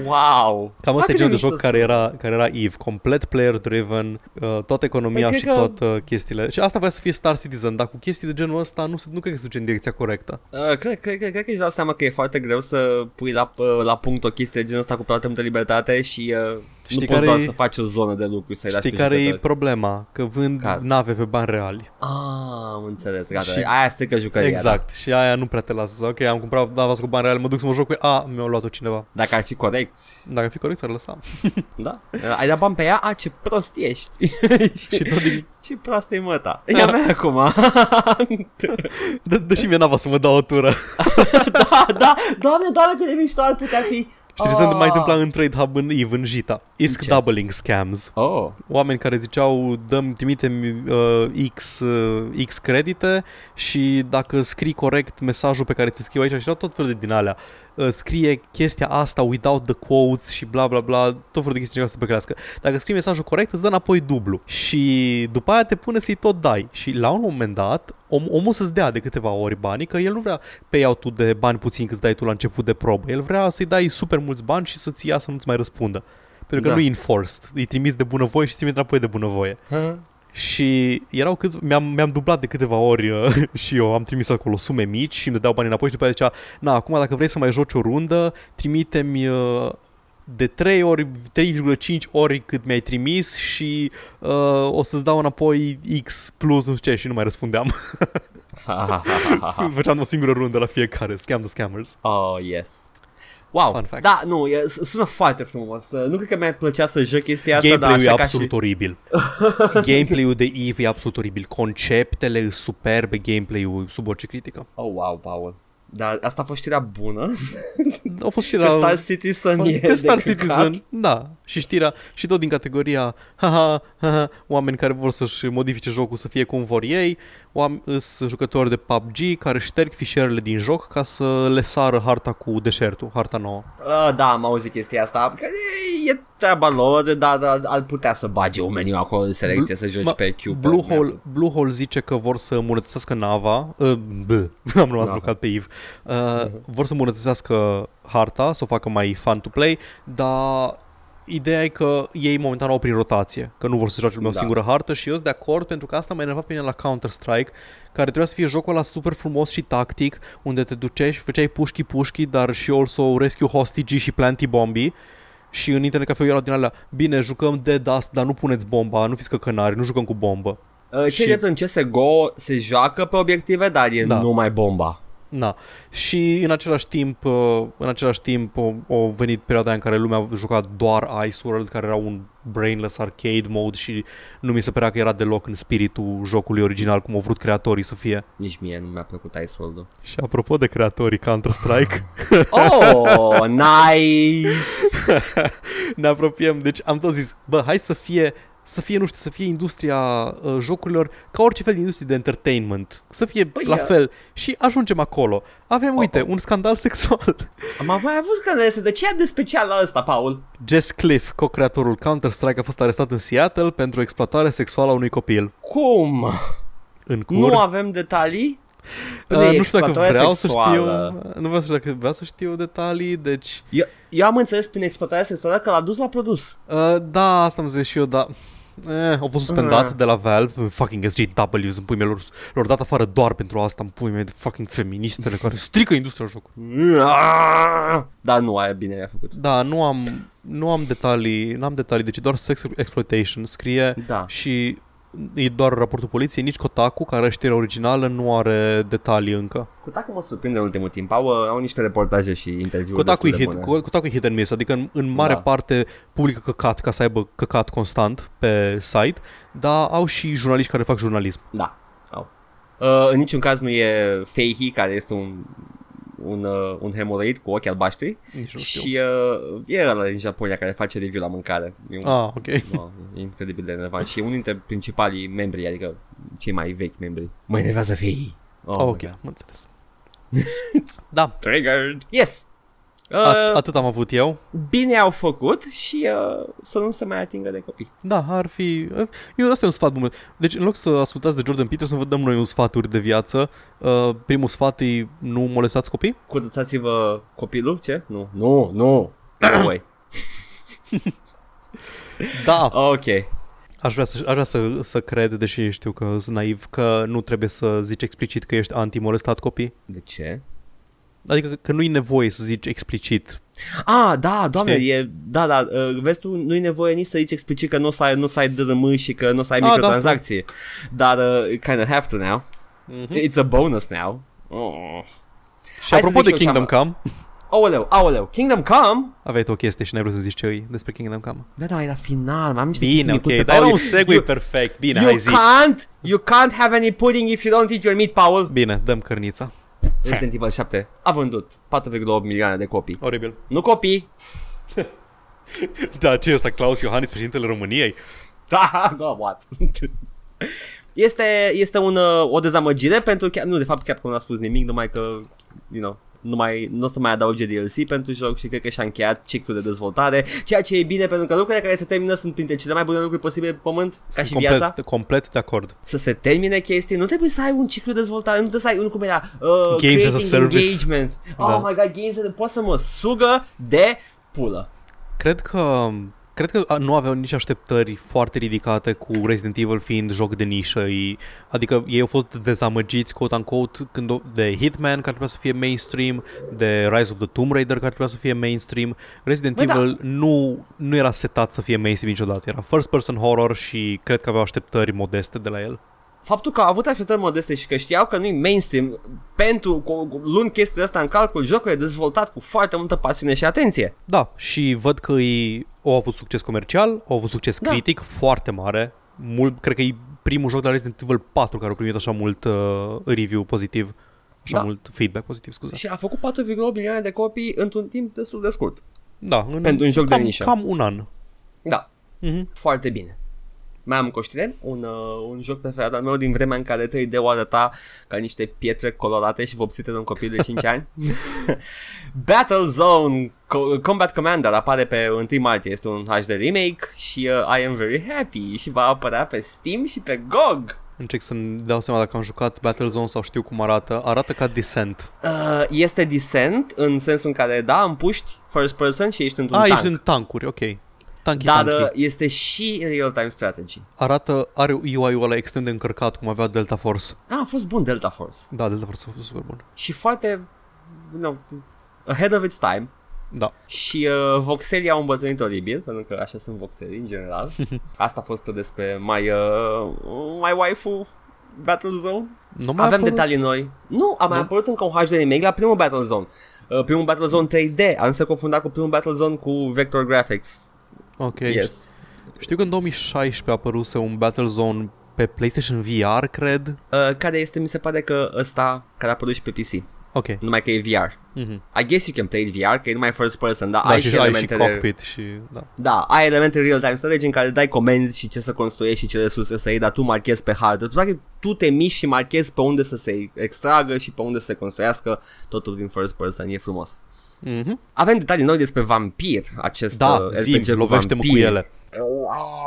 Wow! Cam ăsta Foarte e genul de mișto joc care era, care era EVE, complet player-driven, uh, toată economia Păi și cred că- toate chestiile. Și asta voia să fie Star Citizen, dar cu chestii de genul ăsta nu, se- nu cred că se duce în direcția corectă. Uh, cred, cred, cred, cred că își dau seama că e foarte greu să pui la, uh, la punct o chestie de genul ăsta cu foarte multă libertate și uh, Știi nu care poți doar e- să faci o zonă de lucru să-i lași Știi pe care e jucători. problema? Că vând Care? nave pe bani reali. Ah, am înțeles, gata. Și- Aia strică jucăria. exact. Și aia nu prea te lasă. Ok, am cumpărat nava asta cu bani reali, mă duc să mă joc cu ea. A, mi-a luat-o cineva. Da. Dacă ar fi corecți, Dacă fi corect, s-ar lăsa. (laughs) da? Uh, ai dat bani pe ea? A, ce prost ești. (laughs) și tot din... Ce proastă e măta. E a mea acum. (laughs) Dă, dă și mie nava să mă dau o tură. da, da, doamne, doamne, cât de mișto ar putea fi. Știi ce se mai întâmpla în Trade Hub în EVE, în Jita? ISK Ce? doubling scams. Oh, Oameni care ziceau, dăm, trimite uh, X, uh, X credite și dacă scrii corect mesajul pe care ți scriu aici și erau tot felul de din alea. Uh, scrie chestia asta without the quotes și bla bla bla, tot felul de chestii care să pe crească. Dacă scrii mesajul corect, îți dă înapoi dublu. Și după aia te pune să-i tot dai. Și la un moment dat, om, omul să-ți dea de câteva ori banii, că el nu vrea payout-ul de bani puțin cât dai tu la început de probă. El vrea să-i dai super mulți bani și să-ți ia să nu-ți mai răspundă. Pentru că Da. nu e enforced. Îi trimis de bunăvoie și îți trimite înapoi de bunăvoie. huh? Și erau câți, mi-am, mi-am dublat de câteva ori uh, (laughs) și eu am trimis acolo sume mici și îmi dădeau bani înapoi și după aceea zicea, na, acum dacă vrei să mai joci o rundă, trimite-mi uh, de 3 ori, 3,5 ori cât mi-ai trimis și uh, o să-ți dau înapoi X plus nu știu ce și nu mai răspundeam. (laughs) (laughs) Făceam o singură rundă la fiecare, scam the scammers. oh, yes. Wow, Fun facts. da, nu, e, sună foarte frumos. Nu cred că mi-ar plăcea să joc chestia asta, dar Gameplay-ul e așa ca absolut și... oribil. (laughs) Gameplay-ul de EVE e absolut oribil. Conceptele sunt superbe, gameplay-ul e sub orice critică. Oh, wow, Paul. Dar asta a fost știrea bună. Au fost și Că la... Star Citizen e Că Star de căcat. Citizen, da. Și știrea, și tot din categoria haha, haha, oameni care vor să-și modifice jocul să fie cum vor ei, oameni, sunt jucători de PUBG care șterg fișierele din joc ca să le sară harta cu deșertul, harta nouă. Uh, da, am auzit chestia asta. Că e, e treaba lor, dar dar ar putea să bage un meniu acolo în selecție să joci Ma- pe Q. Bluehole, Bluehole zice că vor să îmbunătățească nava, uh, b, (laughs) am rămas Nava. blocat pe Eve, uh, vor să îmbunătățească harta, să o facă mai fun to play, dar ideea e că ei momentan au prin rotație, că nu vor să joace lumea o Da. singură hartă și eu sunt de acord pentru că asta m-a enervat pe mine la Counter-Strike, care trebuia să fie jocul ăla super frumos și tactic, unde te duceai și făceai pușchi-pușchi, dar și also rescue hostage și planty bombii, și în internet cafe erau din alea, bine, jucăm Dead Dust, dar nu puneți bomba, nu fiți căcănari, nu jucăm cu bombă. Uh, ce Și- drept în CSGO se joacă pe obiective, dar e Da. numai bomba. Na. Și în același timp, uh, în același timp, o, o venit perioada în care lumea juca doar Ice World, care era un brainless arcade mode și nu mi se părea că era deloc în spiritul jocului original, cum au vrut creatorii să fie. Nici mie nu mi-a plăcut Iceworld-ul. Și apropo de creatorii Counter-Strike, (laughs) Oh, nice! (laughs) ne apropiem, deci am tot zis, bă, hai să fie să fie, nu știu, să fie industria uh, jocurilor ca orice fel de industrie de entertainment. Să fie Băi, la ia- fel. Și ajungem acolo. Avem, uite, oh. un scandal sexual. Am mai avut scandale de ce e de special la ăsta, Paul? Jess Cliff, co-creatorul Counter-Strike, a fost arestat în Seattle pentru exploatare sexuală a unui copil. Cum? În cur. Nu avem detalii? Uh, Păi, nu știu dacă exploatarea vreau sexuală. să știu. Nu vreau să știu dacă vreau să știu detalii, deci... Eu, eu am înțeles prin exploatarea sexuală că l-a dus la produs. Uh, da, asta am zis și eu, da. Eh, au fost suspendat Ah. de la Valve Fucking SJW În pui mei lor, lor dat afară doar pentru asta În pui mei de fucking feministele Care strică industria jocului Dar nu, aia bine i-a făcut. Da, nu am Nu am detalii Nu am detalii Deci e doar sex exploitation Scrie Da. și e doar raportul poliției, nici Kotaku, care are știrea originală, nu are detalii încă. Kotaku mă surprinde în ultimul timp. Au, uh, au niște reportaje și interviuri Kotaku e, destul de hit, bune. Kotaku e hit and miss, adică în, în mare Da. parte publică căcat ca să aibă căcat constant pe site, dar au și jurnaliști care fac jurnalism. Da, au. Uh, în niciun caz nu e Feihi, care este un un, uh, un hemoroid cu ochi albaștri Nici nu știu. și uh, e ăla din Japonia care face review la mâncare. E un, Ah, ok. (laughs) no, e incredibil de enervant și e unul dintre principalii membri, adică cei mai vechi membri. Mă enervează Feihi. Oh, Oh, ok, my God. am înțeles. (laughs) da, Triggered. Yes. Uh, at- atât am avut eu. bine au făcut și uh, să nu se mai atingă de copii. Da, ar fi... Eu asta e un sfat bun. Deci în loc să ascultați de Jordan Peterson, vă dăm noi un sfaturi de viață. Uh, primul sfat e nu molestați copii. Curățați-vă copilul, ce? Nu, nu, nu. No way. (coughs) Da. Ok. Aș vrea, să, aș vrea să, să cred, deși știu că sunt naiv, că nu trebuie să zici explicit că ești anti-molestat copii. De ce? Adică că nu e nevoie să zici explicit. Ah, da, doamne, Știi? e, da, da, uh, vezi tu, nu e nevoie nici să zici explicit că nu o să ai, nu o să ai DRM și că nu o să ai Ah, da, microtransacții. Dar uh, you kind of have to now. Mm-hmm. It's a bonus now. Oh. Și Hai să apropo de zic și eu Kingdom ce-am- Come, Aoleu, aoleu, Kingdom Come? aveai tu o chestie și n-ai vrut să zici ce e despre Kingdom Come. Da, da, e la final, am niște Bine, chestii ok, micuțe, dar era Paul. un segue you, perfect. Bine, you hai zi. can't, you can't have any pudding if you don't eat your meat, Paul. Bine, dăm cărnița. Resident Evil 7 a vândut 4,8 milioane de copii. Oribil. Nu copii, (laughs) Da, ce e ăsta? Claus Iohannis, președintele României? Da, (laughs) da, what? Este, este un, uh, o dezamăgire pentru că, nu, de fapt chiar că nu a spus nimic, numai că, you know, nu, mai, nu o să mai adauge DLC pentru joc și cred că și-a încheiat ciclul de dezvoltare, ceea ce e bine pentru că lucrurile care se termină sunt printre cele mai bune lucruri posibile pe pământ, ca Sunt și complet, viața. complet de acord. Să se termine chestii, nu trebuie să ai un ciclu de dezvoltare, nu trebuie să ai un cum era, uh, Games as a creating service. engagement. Oh Da. my god, games as a, poate să mă sugă de pulă. Cred că Cred că a, nu aveau nici așteptări foarte ridicate cu Resident Evil fiind joc de nișă. E, adică ei au fost dezamăgiți, quote-unquote, când o, de Hitman, care trebuia să fie mainstream, de Rise of the Tomb Raider, care trebuia să fie mainstream. Resident Băi, da. Evil nu, nu era setat să fie mainstream niciodată. Era first-person horror și cred că aveau așteptări modeste de la el. faptul că au avut așteptări modeste și că știau că nu e mainstream, pentru cu- luând chestia asta în calcul, jocul e dezvoltat cu foarte multă pasiune și atenție. Da, și văd că ei au avut succes comercial, au avut succes Da. critic foarte mare. Mult, cred că e primul joc de la Resident Evil 4 care a primit așa mult uh, review pozitiv, așa Da. mult feedback pozitiv, scuze. Și a făcut 4,8 milioane de copii într-un timp destul de scurt. Da, în, Pentru un joc de cam, nișă. Cam un an. Da, Mm-hmm. foarte bine. Mai am conștient un, uh, un joc preferat al meu din vremea în care 3D o arăta ca niște pietre colorate și vopsite de un copil de 5 ani. (laughs) Battle Zone Co- Combat Commander apare pe 1 martie, este un HD remake și uh, I am very happy și va apărea pe Steam și pe GOG. Încerc să-mi dau seama dacă am jucat Battlezone sau știu cum arată. Arată ca Descent. Uh, este Descent în sensul în care, da, împuști first person și ești într-un ah, tank. ești în tancuri, ok. Tanky, Dar tanky. uh, este și real-time strategy. Arată, are UI-ul ăla extrem de încărcat cum avea Delta Force. Ah, a fost bun Delta Force. Da, Delta Force a fost super bun. Și foarte, you know, ahead of its time. Da. Și uh, voxelii au îmbătrânit oribil, pentru că așa sunt voxelii în general. (laughs) Asta a fost despre my, uh, my waifu Battlezone. Nu mai Avem apărut? detalii noi. Nu, a mai Nu? apărut încă un HD remake la primul Battlezone. Uh, primul Battlezone 3D, am să confunda cu primul Battlezone cu Vector Graphics. Ok. Yes. Știu că în 2016 a apăruse un Battlezone pe PlayStation VR, cred. Uh, care este, mi se pare că ăsta care a apărut și pe PC. Ok. Numai că e VR. Mm-hmm. I guess you can play it VR, că e numai first person, dar Da, ai și, și ai și elemente de... cockpit și... Da. Da, ai elemente real-time strategy în care dai comenzi și ce să construiești și ce resurse să iei, dar tu marchezi pe hartă. Practic, tu te miști și marchezi pe unde să se extragă și pe unde să se construiască totul din first person. E frumos. Mm-hmm. Avem detalii noi despre Vampir, acest Da, uh, zi, RPG lovește-mă Vampir. cu ele.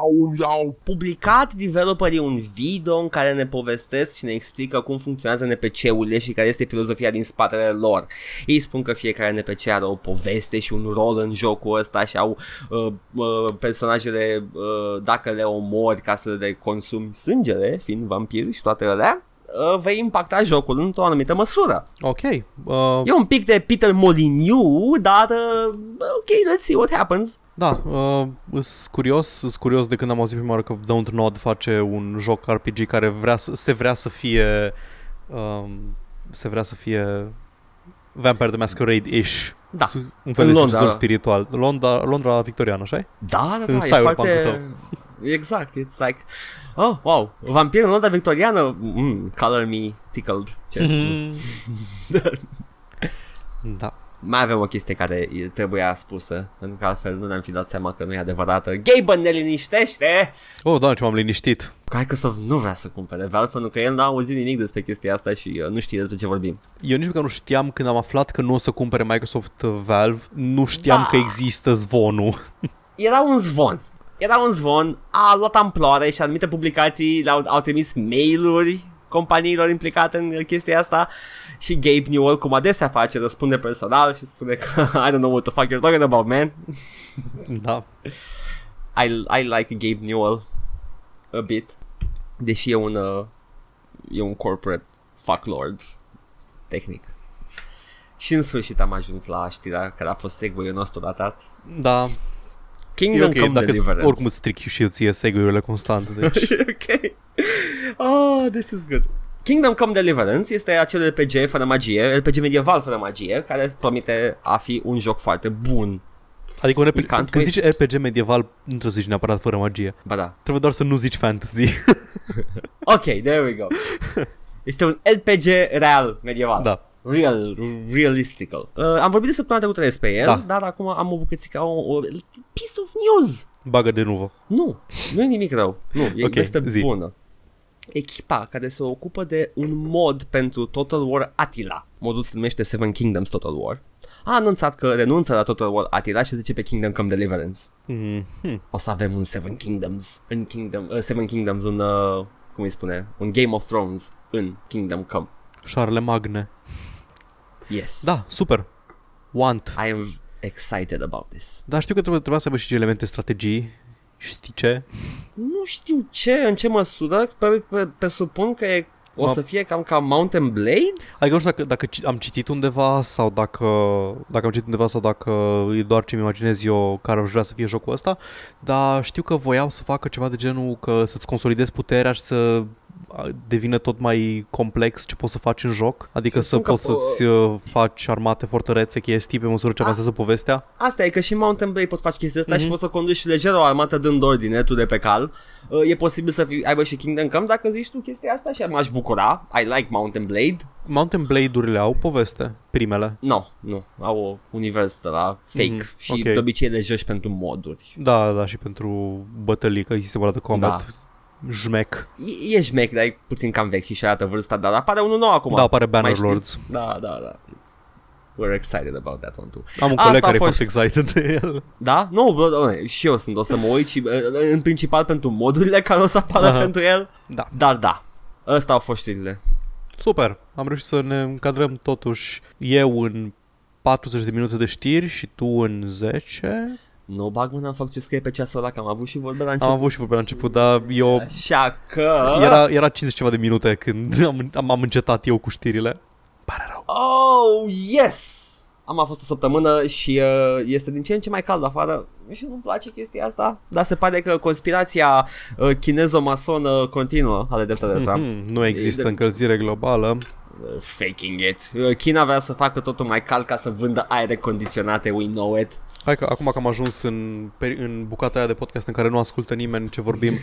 Au, au publicat developerii un video în care ne povestesc și ne explică cum funcționează NPC-urile și care este filozofia din spatele lor. Ei spun că fiecare NPC are o poveste și un rol în jocul ăsta și au uh, uh, personajele, uh, dacă le omori ca să le consumi sângele, fiind vampiri și toate alea, uh, vei impacta jocul într-o anumită măsură. Ok. Uh, E un pic de Peter Molyneux, dar uh, ok, let's see what happens. da, uh, sunt curios, sunt curios de când am auzit prima oară că Dontnod face un joc RPG care vrea să, se vrea să fie um, se vrea să fie Vampire the Masquerade-ish. Da. Su- Un fel În de Londra. succesor spiritual. Londra, Londra victoriană, așa Da, da, da, În e cyberpunk-ul foarte... Exact, it's like, oh, wow, vampir în Londra victoriană, mm, color me tickled. Ce? (laughs) Da. Mai avem o chestie care e- trebuia spusă, pentru că altfel nu ne-am fi dat seama că nu e adevărată. Gaben ne liniștește! Oh, da, ce m-am liniștit. Microsoft nu vrea să cumpere Valve pentru că el n-a auzit nimic despre chestia asta și uh, nu știe despre ce vorbim. Eu nici măcar nu știam când am aflat că nu o să cumpere Microsoft uh, Valve, nu știam Da. că există zvonul. (laughs) Era un zvon. Era un zvon, a luat amploare și anumite publicații le-au au trimis mail-uri companiilor implicate în chestia asta și Gabe Newell, cum adesea face, răspunde personal și spune că (laughs) I don't know what the fuck you're talking about, man. da. (laughs) I, I like Gabe Newell a bit, deși e un, uh, e un corporate fucklord tehnic. Și în sfârșit am ajuns la știrea care a fost segue-ul nostru datat. Da, e Kingdom ok, Come dacă Deliverance. oricum îți stric și eu ție segue-urile constant, (laughs) deci... ok. Oh, this is good. Kingdom Come Deliverance este acel RPG fără magie, RPG medieval fără magie, care promite a fi un joc foarte bun. Adică un RPG, You can't când wait. zici RPG medieval, nu trebuie să zici neapărat fără magie. Ba da. Trebuie doar să nu zici fantasy. (laughs) Ok, there we go. (laughs) Este un RPG real medieval. da. Real, realistical. Uh, am vorbit de săptămâna trecută despre el, Da. dar acum am o bucățică, o, o piece of news. Bagă de nuvo. Nu, nu e nimic rău. Nu, e (laughs) Ok, okay, este zi. bună. Echipa care se ocupă de un mod pentru Total War Attila, modul se numește Seven Kingdoms Total War, a anunțat că renunță la Total War Attila și zice pe Kingdom Come Deliverance. Mm, hmm. O să avem un Seven Kingdoms în Kingdom, uh, Seven Kingdoms un, uh, cum îi spune, un Game of Thrones în Kingdom Come. Charlemagne. Yes. Da, super. Want. I am excited about this. Dar știu că trebuie, trebuia să aibă și elemente strategii. Știi ce? Nu știu ce, în ce măsură, pe, pe, presupun că e, o Ma- să fie cam ca Mountain Blade? Adică nu știu dacă, dacă ci- am citit undeva sau dacă, dacă am citit undeva sau dacă e doar ce-mi imaginez eu care aș vrea să fie jocul ăsta, dar știu că voiau să facă ceva de genul că să-ți consolidezi puterea și să a, devină tot mai complex ce poți să faci în joc, adică să spun că poți po- să-ți uh, faci armate, fortărețe, chestii pe măsură ce A- avansează povestea. Asta e că și în Mountain Blade poți face chestia asta Mhm. și poți să conduci lejer o armată dând ordine tu de pe cal. Uh, E posibil să fii, aibă și Kingdom Come dacă zici tu chestia asta și m-aș bucura. I like Mountain Blade. Mountain Blade-urile au poveste, primele. No, nu, au o univers de la fake Mhm, și ok. de obicei le joci pentru moduri. Da, da, și pentru bătălii, că e sistemul ăla de combat. Da. Jmec. E, e șmec, dar e puțin cam vechi și arată vârsta, dar apare unul nou acum. Da, apare Mai Banner știți? Lords. Da, da, da. It's... We're excited about that one too. Am un Asta coleg a care e fost- foarte excited de el. Da? Nu, bă, bă, și eu sunt, o să mă uit și uh, în principal pentru modurile care o să apară Aha. pentru el. Da. Dar da, ăsta au fost știrile. Super, am reușit să ne încadrăm totuși eu în 40 de minute de știri și tu în 10. Nu bag mâna în fac ce scrie pe ceasul ăla, că am avut și vorbe la Am început. avut și vorbe la început, dar eu... Așa că... Era, era 50 ceva de minute când am, am, am încetat eu cu știrile. Pare rău. Oh, yes! Am a fost o săptămână și uh, este din ce în ce mai cald afară și nu-mi place chestia asta, dar se pare că conspirația uh, chinezo-masonă continuă, are dreptate de Trump. Mhm, nu există de- încălzire globală. Uh, faking it. Uh, China vrea să facă totul mai cald ca să vândă aere condiționate, we know it. Hai că acum că am ajuns în, peri- în bucata aia de podcast în care nu ascultă nimeni ce vorbim, (laughs)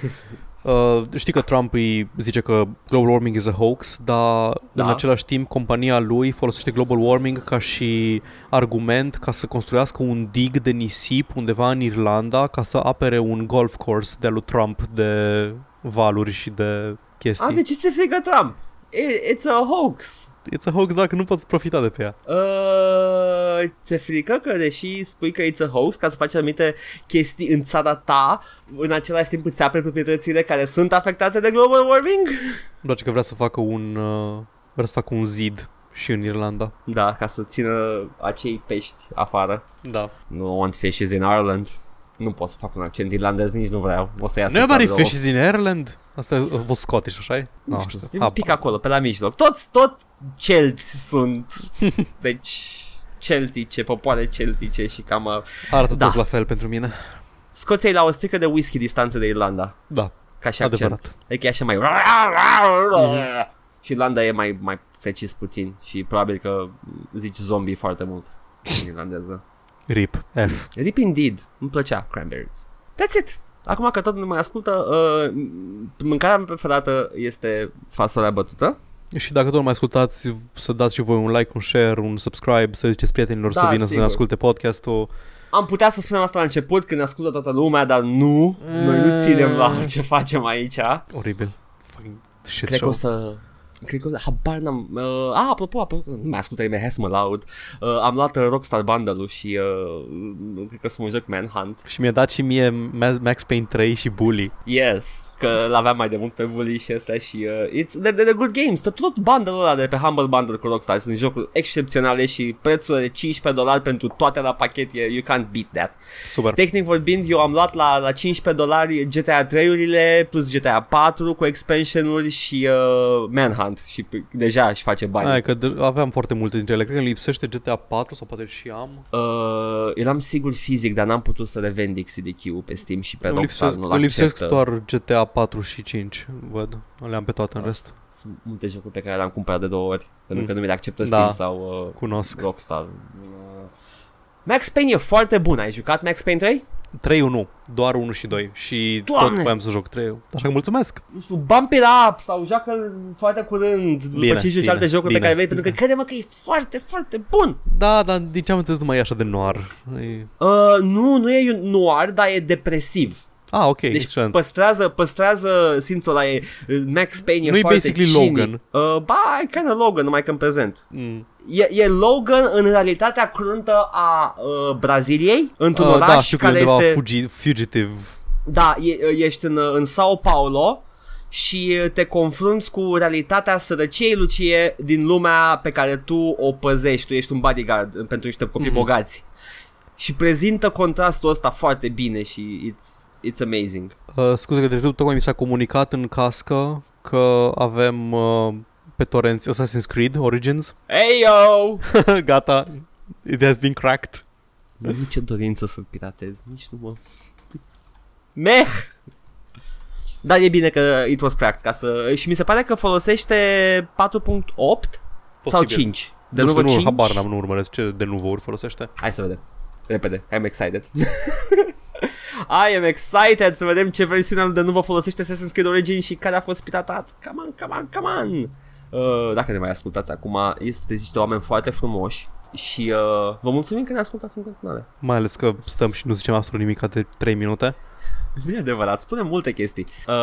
uh, știi că Trump îi zice că global warming is a hoax, dar Da. în același timp compania lui folosește global warming ca și argument ca să construiască un dig de nisip undeva în Irlanda ca să apere un golf course de lui Trump de valuri și de chestii. A, de ce se frică Trump? I- It's a hoax. It's a hoax dacă nu poți profita de pe ea. Uh, ți-e frică că deși spui că it's a hoax ca să faci anumite chestii în țara ta, în același timp îți apere proprietățile care sunt afectate de global warming? Îmi place că vrea să facă un, uh, vrea să facă un zid și în Irlanda. Da, ca să țină acei pești afară. Da. Nu want fishes in Ireland. Nu pot să fac un accent irlandez, nici nu vreau. O să iasă Nobody cadrul. fishes in Ireland. Asta a fost Scottish, așa e? Nu Ah, știu, știu. e un pic acolo, pe la mijloc. Toți, tot celți sunt. (laughs) Deci, celtice, popoare celtice și cam... uh, Arată Da. toți la fel pentru mine. Scoția e la o strică de whisky distanță de Irlanda. Da, Ca și accent. adevărat. Adică e așa mai... Și Irlanda e mai, mai precis puțin și probabil că zici zombie foarte mult în irlandeză. RIP. F. Rip indeed. Îmi plăcea Cranberries. That's it. Acum că tot nu mai ascultă, uh, mâncarea mea preferată este fasolea bătută. Și dacă tot nu mai ascultați, să dați și voi un like, un share, un subscribe, să ziceți prietenilor Da, să vină să sigur. ne asculte podcastul. Am putea să spunem asta la început când ne ascultă toată lumea, dar nu. Noi nu ținem la ce facem aici. Oribil. Fucking shit Cred că show. o să... Cred că o să... Habar n-am... Uh, a, apropo, apropo, nu mai ascultă nimeni, hai să mă laud. Uh, am luat uh, Rockstar Bundle-ul și uh, cred că o să mă joc Manhunt. Și mi-a dat și mie Ma- Max Payne 3 și Bully. Yes, că l-aveam mai de mult pe Bully și ăsta și uh, it's, they're, they're good games. Tot, tot bundle-ul ăla de pe Humble Bundle cu Rockstar sunt jocuri excepționale și prețul de 15 dolari pentru toate la pachet, e, you can't beat that. Super. Tehnic vorbind, eu am luat la, la 15 dolari GTA 3-urile plus GTA 4 cu expansion-uri și uh, Manhunt și p- deja își face bani. Hai că de- aveam foarte multe dintre ele. Cred că îmi lipsește GTA 4 sau poate și am. Uh, eram sigur fizic, dar n-am putut să le vend XDQ pe Steam și pe Îmi Rockstar. lipsesc, nu îmi lipsesc acceptă. doar GTA 4 și 5. Văd. Le am pe toate în rest. Sunt multe jocuri pe care le-am cumpărat de două ori Pentru că Mm. nu mi le acceptă Da. Steam sau uh, Cunosc. Rockstar uh, Max Payne e foarte bun Ai jucat Max Payne 3? 3 nu, doar 1 și 2 și Doamne! tot voiam să joc 3 Așa că mulțumesc. Nu știu, bump it up sau joacă foarte curând După Bine, ce joci bine, alte jocuri bine, pe care vrei Pentru că crede-mă că e foarte, foarte bun Da, dar din ce am înțeles nu mai e așa de noir. E... uh, Nu, nu e noir, dar e depresiv Ah, ok, Deci excelent. păstrează, păstrează simțul ăla e, Max Payne e Nu e foarte basically cynic. Logan. Uh, ba, e kind of Logan, numai că în prezent Mm. E, e Logan în realitatea cruntă a uh, Braziliei, într-un Uh, oraș da, știu că e care undeva este... fugi, fugitive. Da, e, ești în, în Sao Paulo și te confrunți cu realitatea sărăciei, Lucie, din lumea pe care tu o păzești. Tu ești un bodyguard pentru niște copii Mhm. mm-hmm. bogați. Și prezintă contrastul ăsta foarte bine și it's, it's amazing. Uh, scuze că de tocmai mi s-a comunicat în cască că avem uh, pe torenți Assassin's Creed Origins. Hey yo! (laughs) Gata, it has been cracked. Nu am nicio dorință să piratez, nici nu mă... It's... Meh! Dar e bine că it was cracked ca să... Și mi se pare că folosește 4.8 sau 5. De nu nu, știu, nu, 5? habar n-am, nu urmăresc ce de nuvouri folosește. Hai să vedem. Repede, I'm excited. (laughs) I am excited să vedem ce versiune de nu folosește Assassin's Creed Origins și care a fost piratat. Come on, come on, come on! Uh, dacă ne mai ascultați acum, este niște oameni foarte frumoși și uh, vă mulțumim că ne ascultați în continuare. Mai ales că stăm și nu zicem absolut nimic de 3 minute. Nu e adevărat, spune multe chestii. Uh,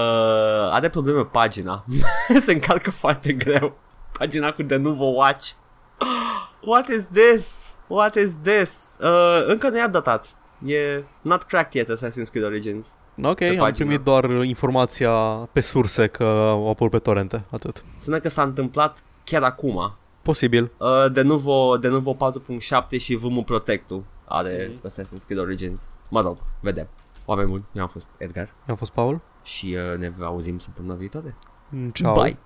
are probleme pagina. (laughs) Se încarcă foarte greu. Pagina cu The Nuvo Watch. (gasps) What is this? What is this? Uh, încă nu i-a datat. E not cracked yet Assassin's Creed Origins. Ok, am pagina. primit doar informația pe surse că au apărut pe torrente, atât. Sună că s-a întâmplat chiar acum. Posibil. Uh, de nuvo, de nuvo 4.7 și VMU Protectul are Mhm. Assassin's Creed Origins. Mă rog, vedem. Oameni buni, eu am fost Edgar Eu am fost Paul. și uh, ne auzim săptămâna viitoare. Ciao. Bye!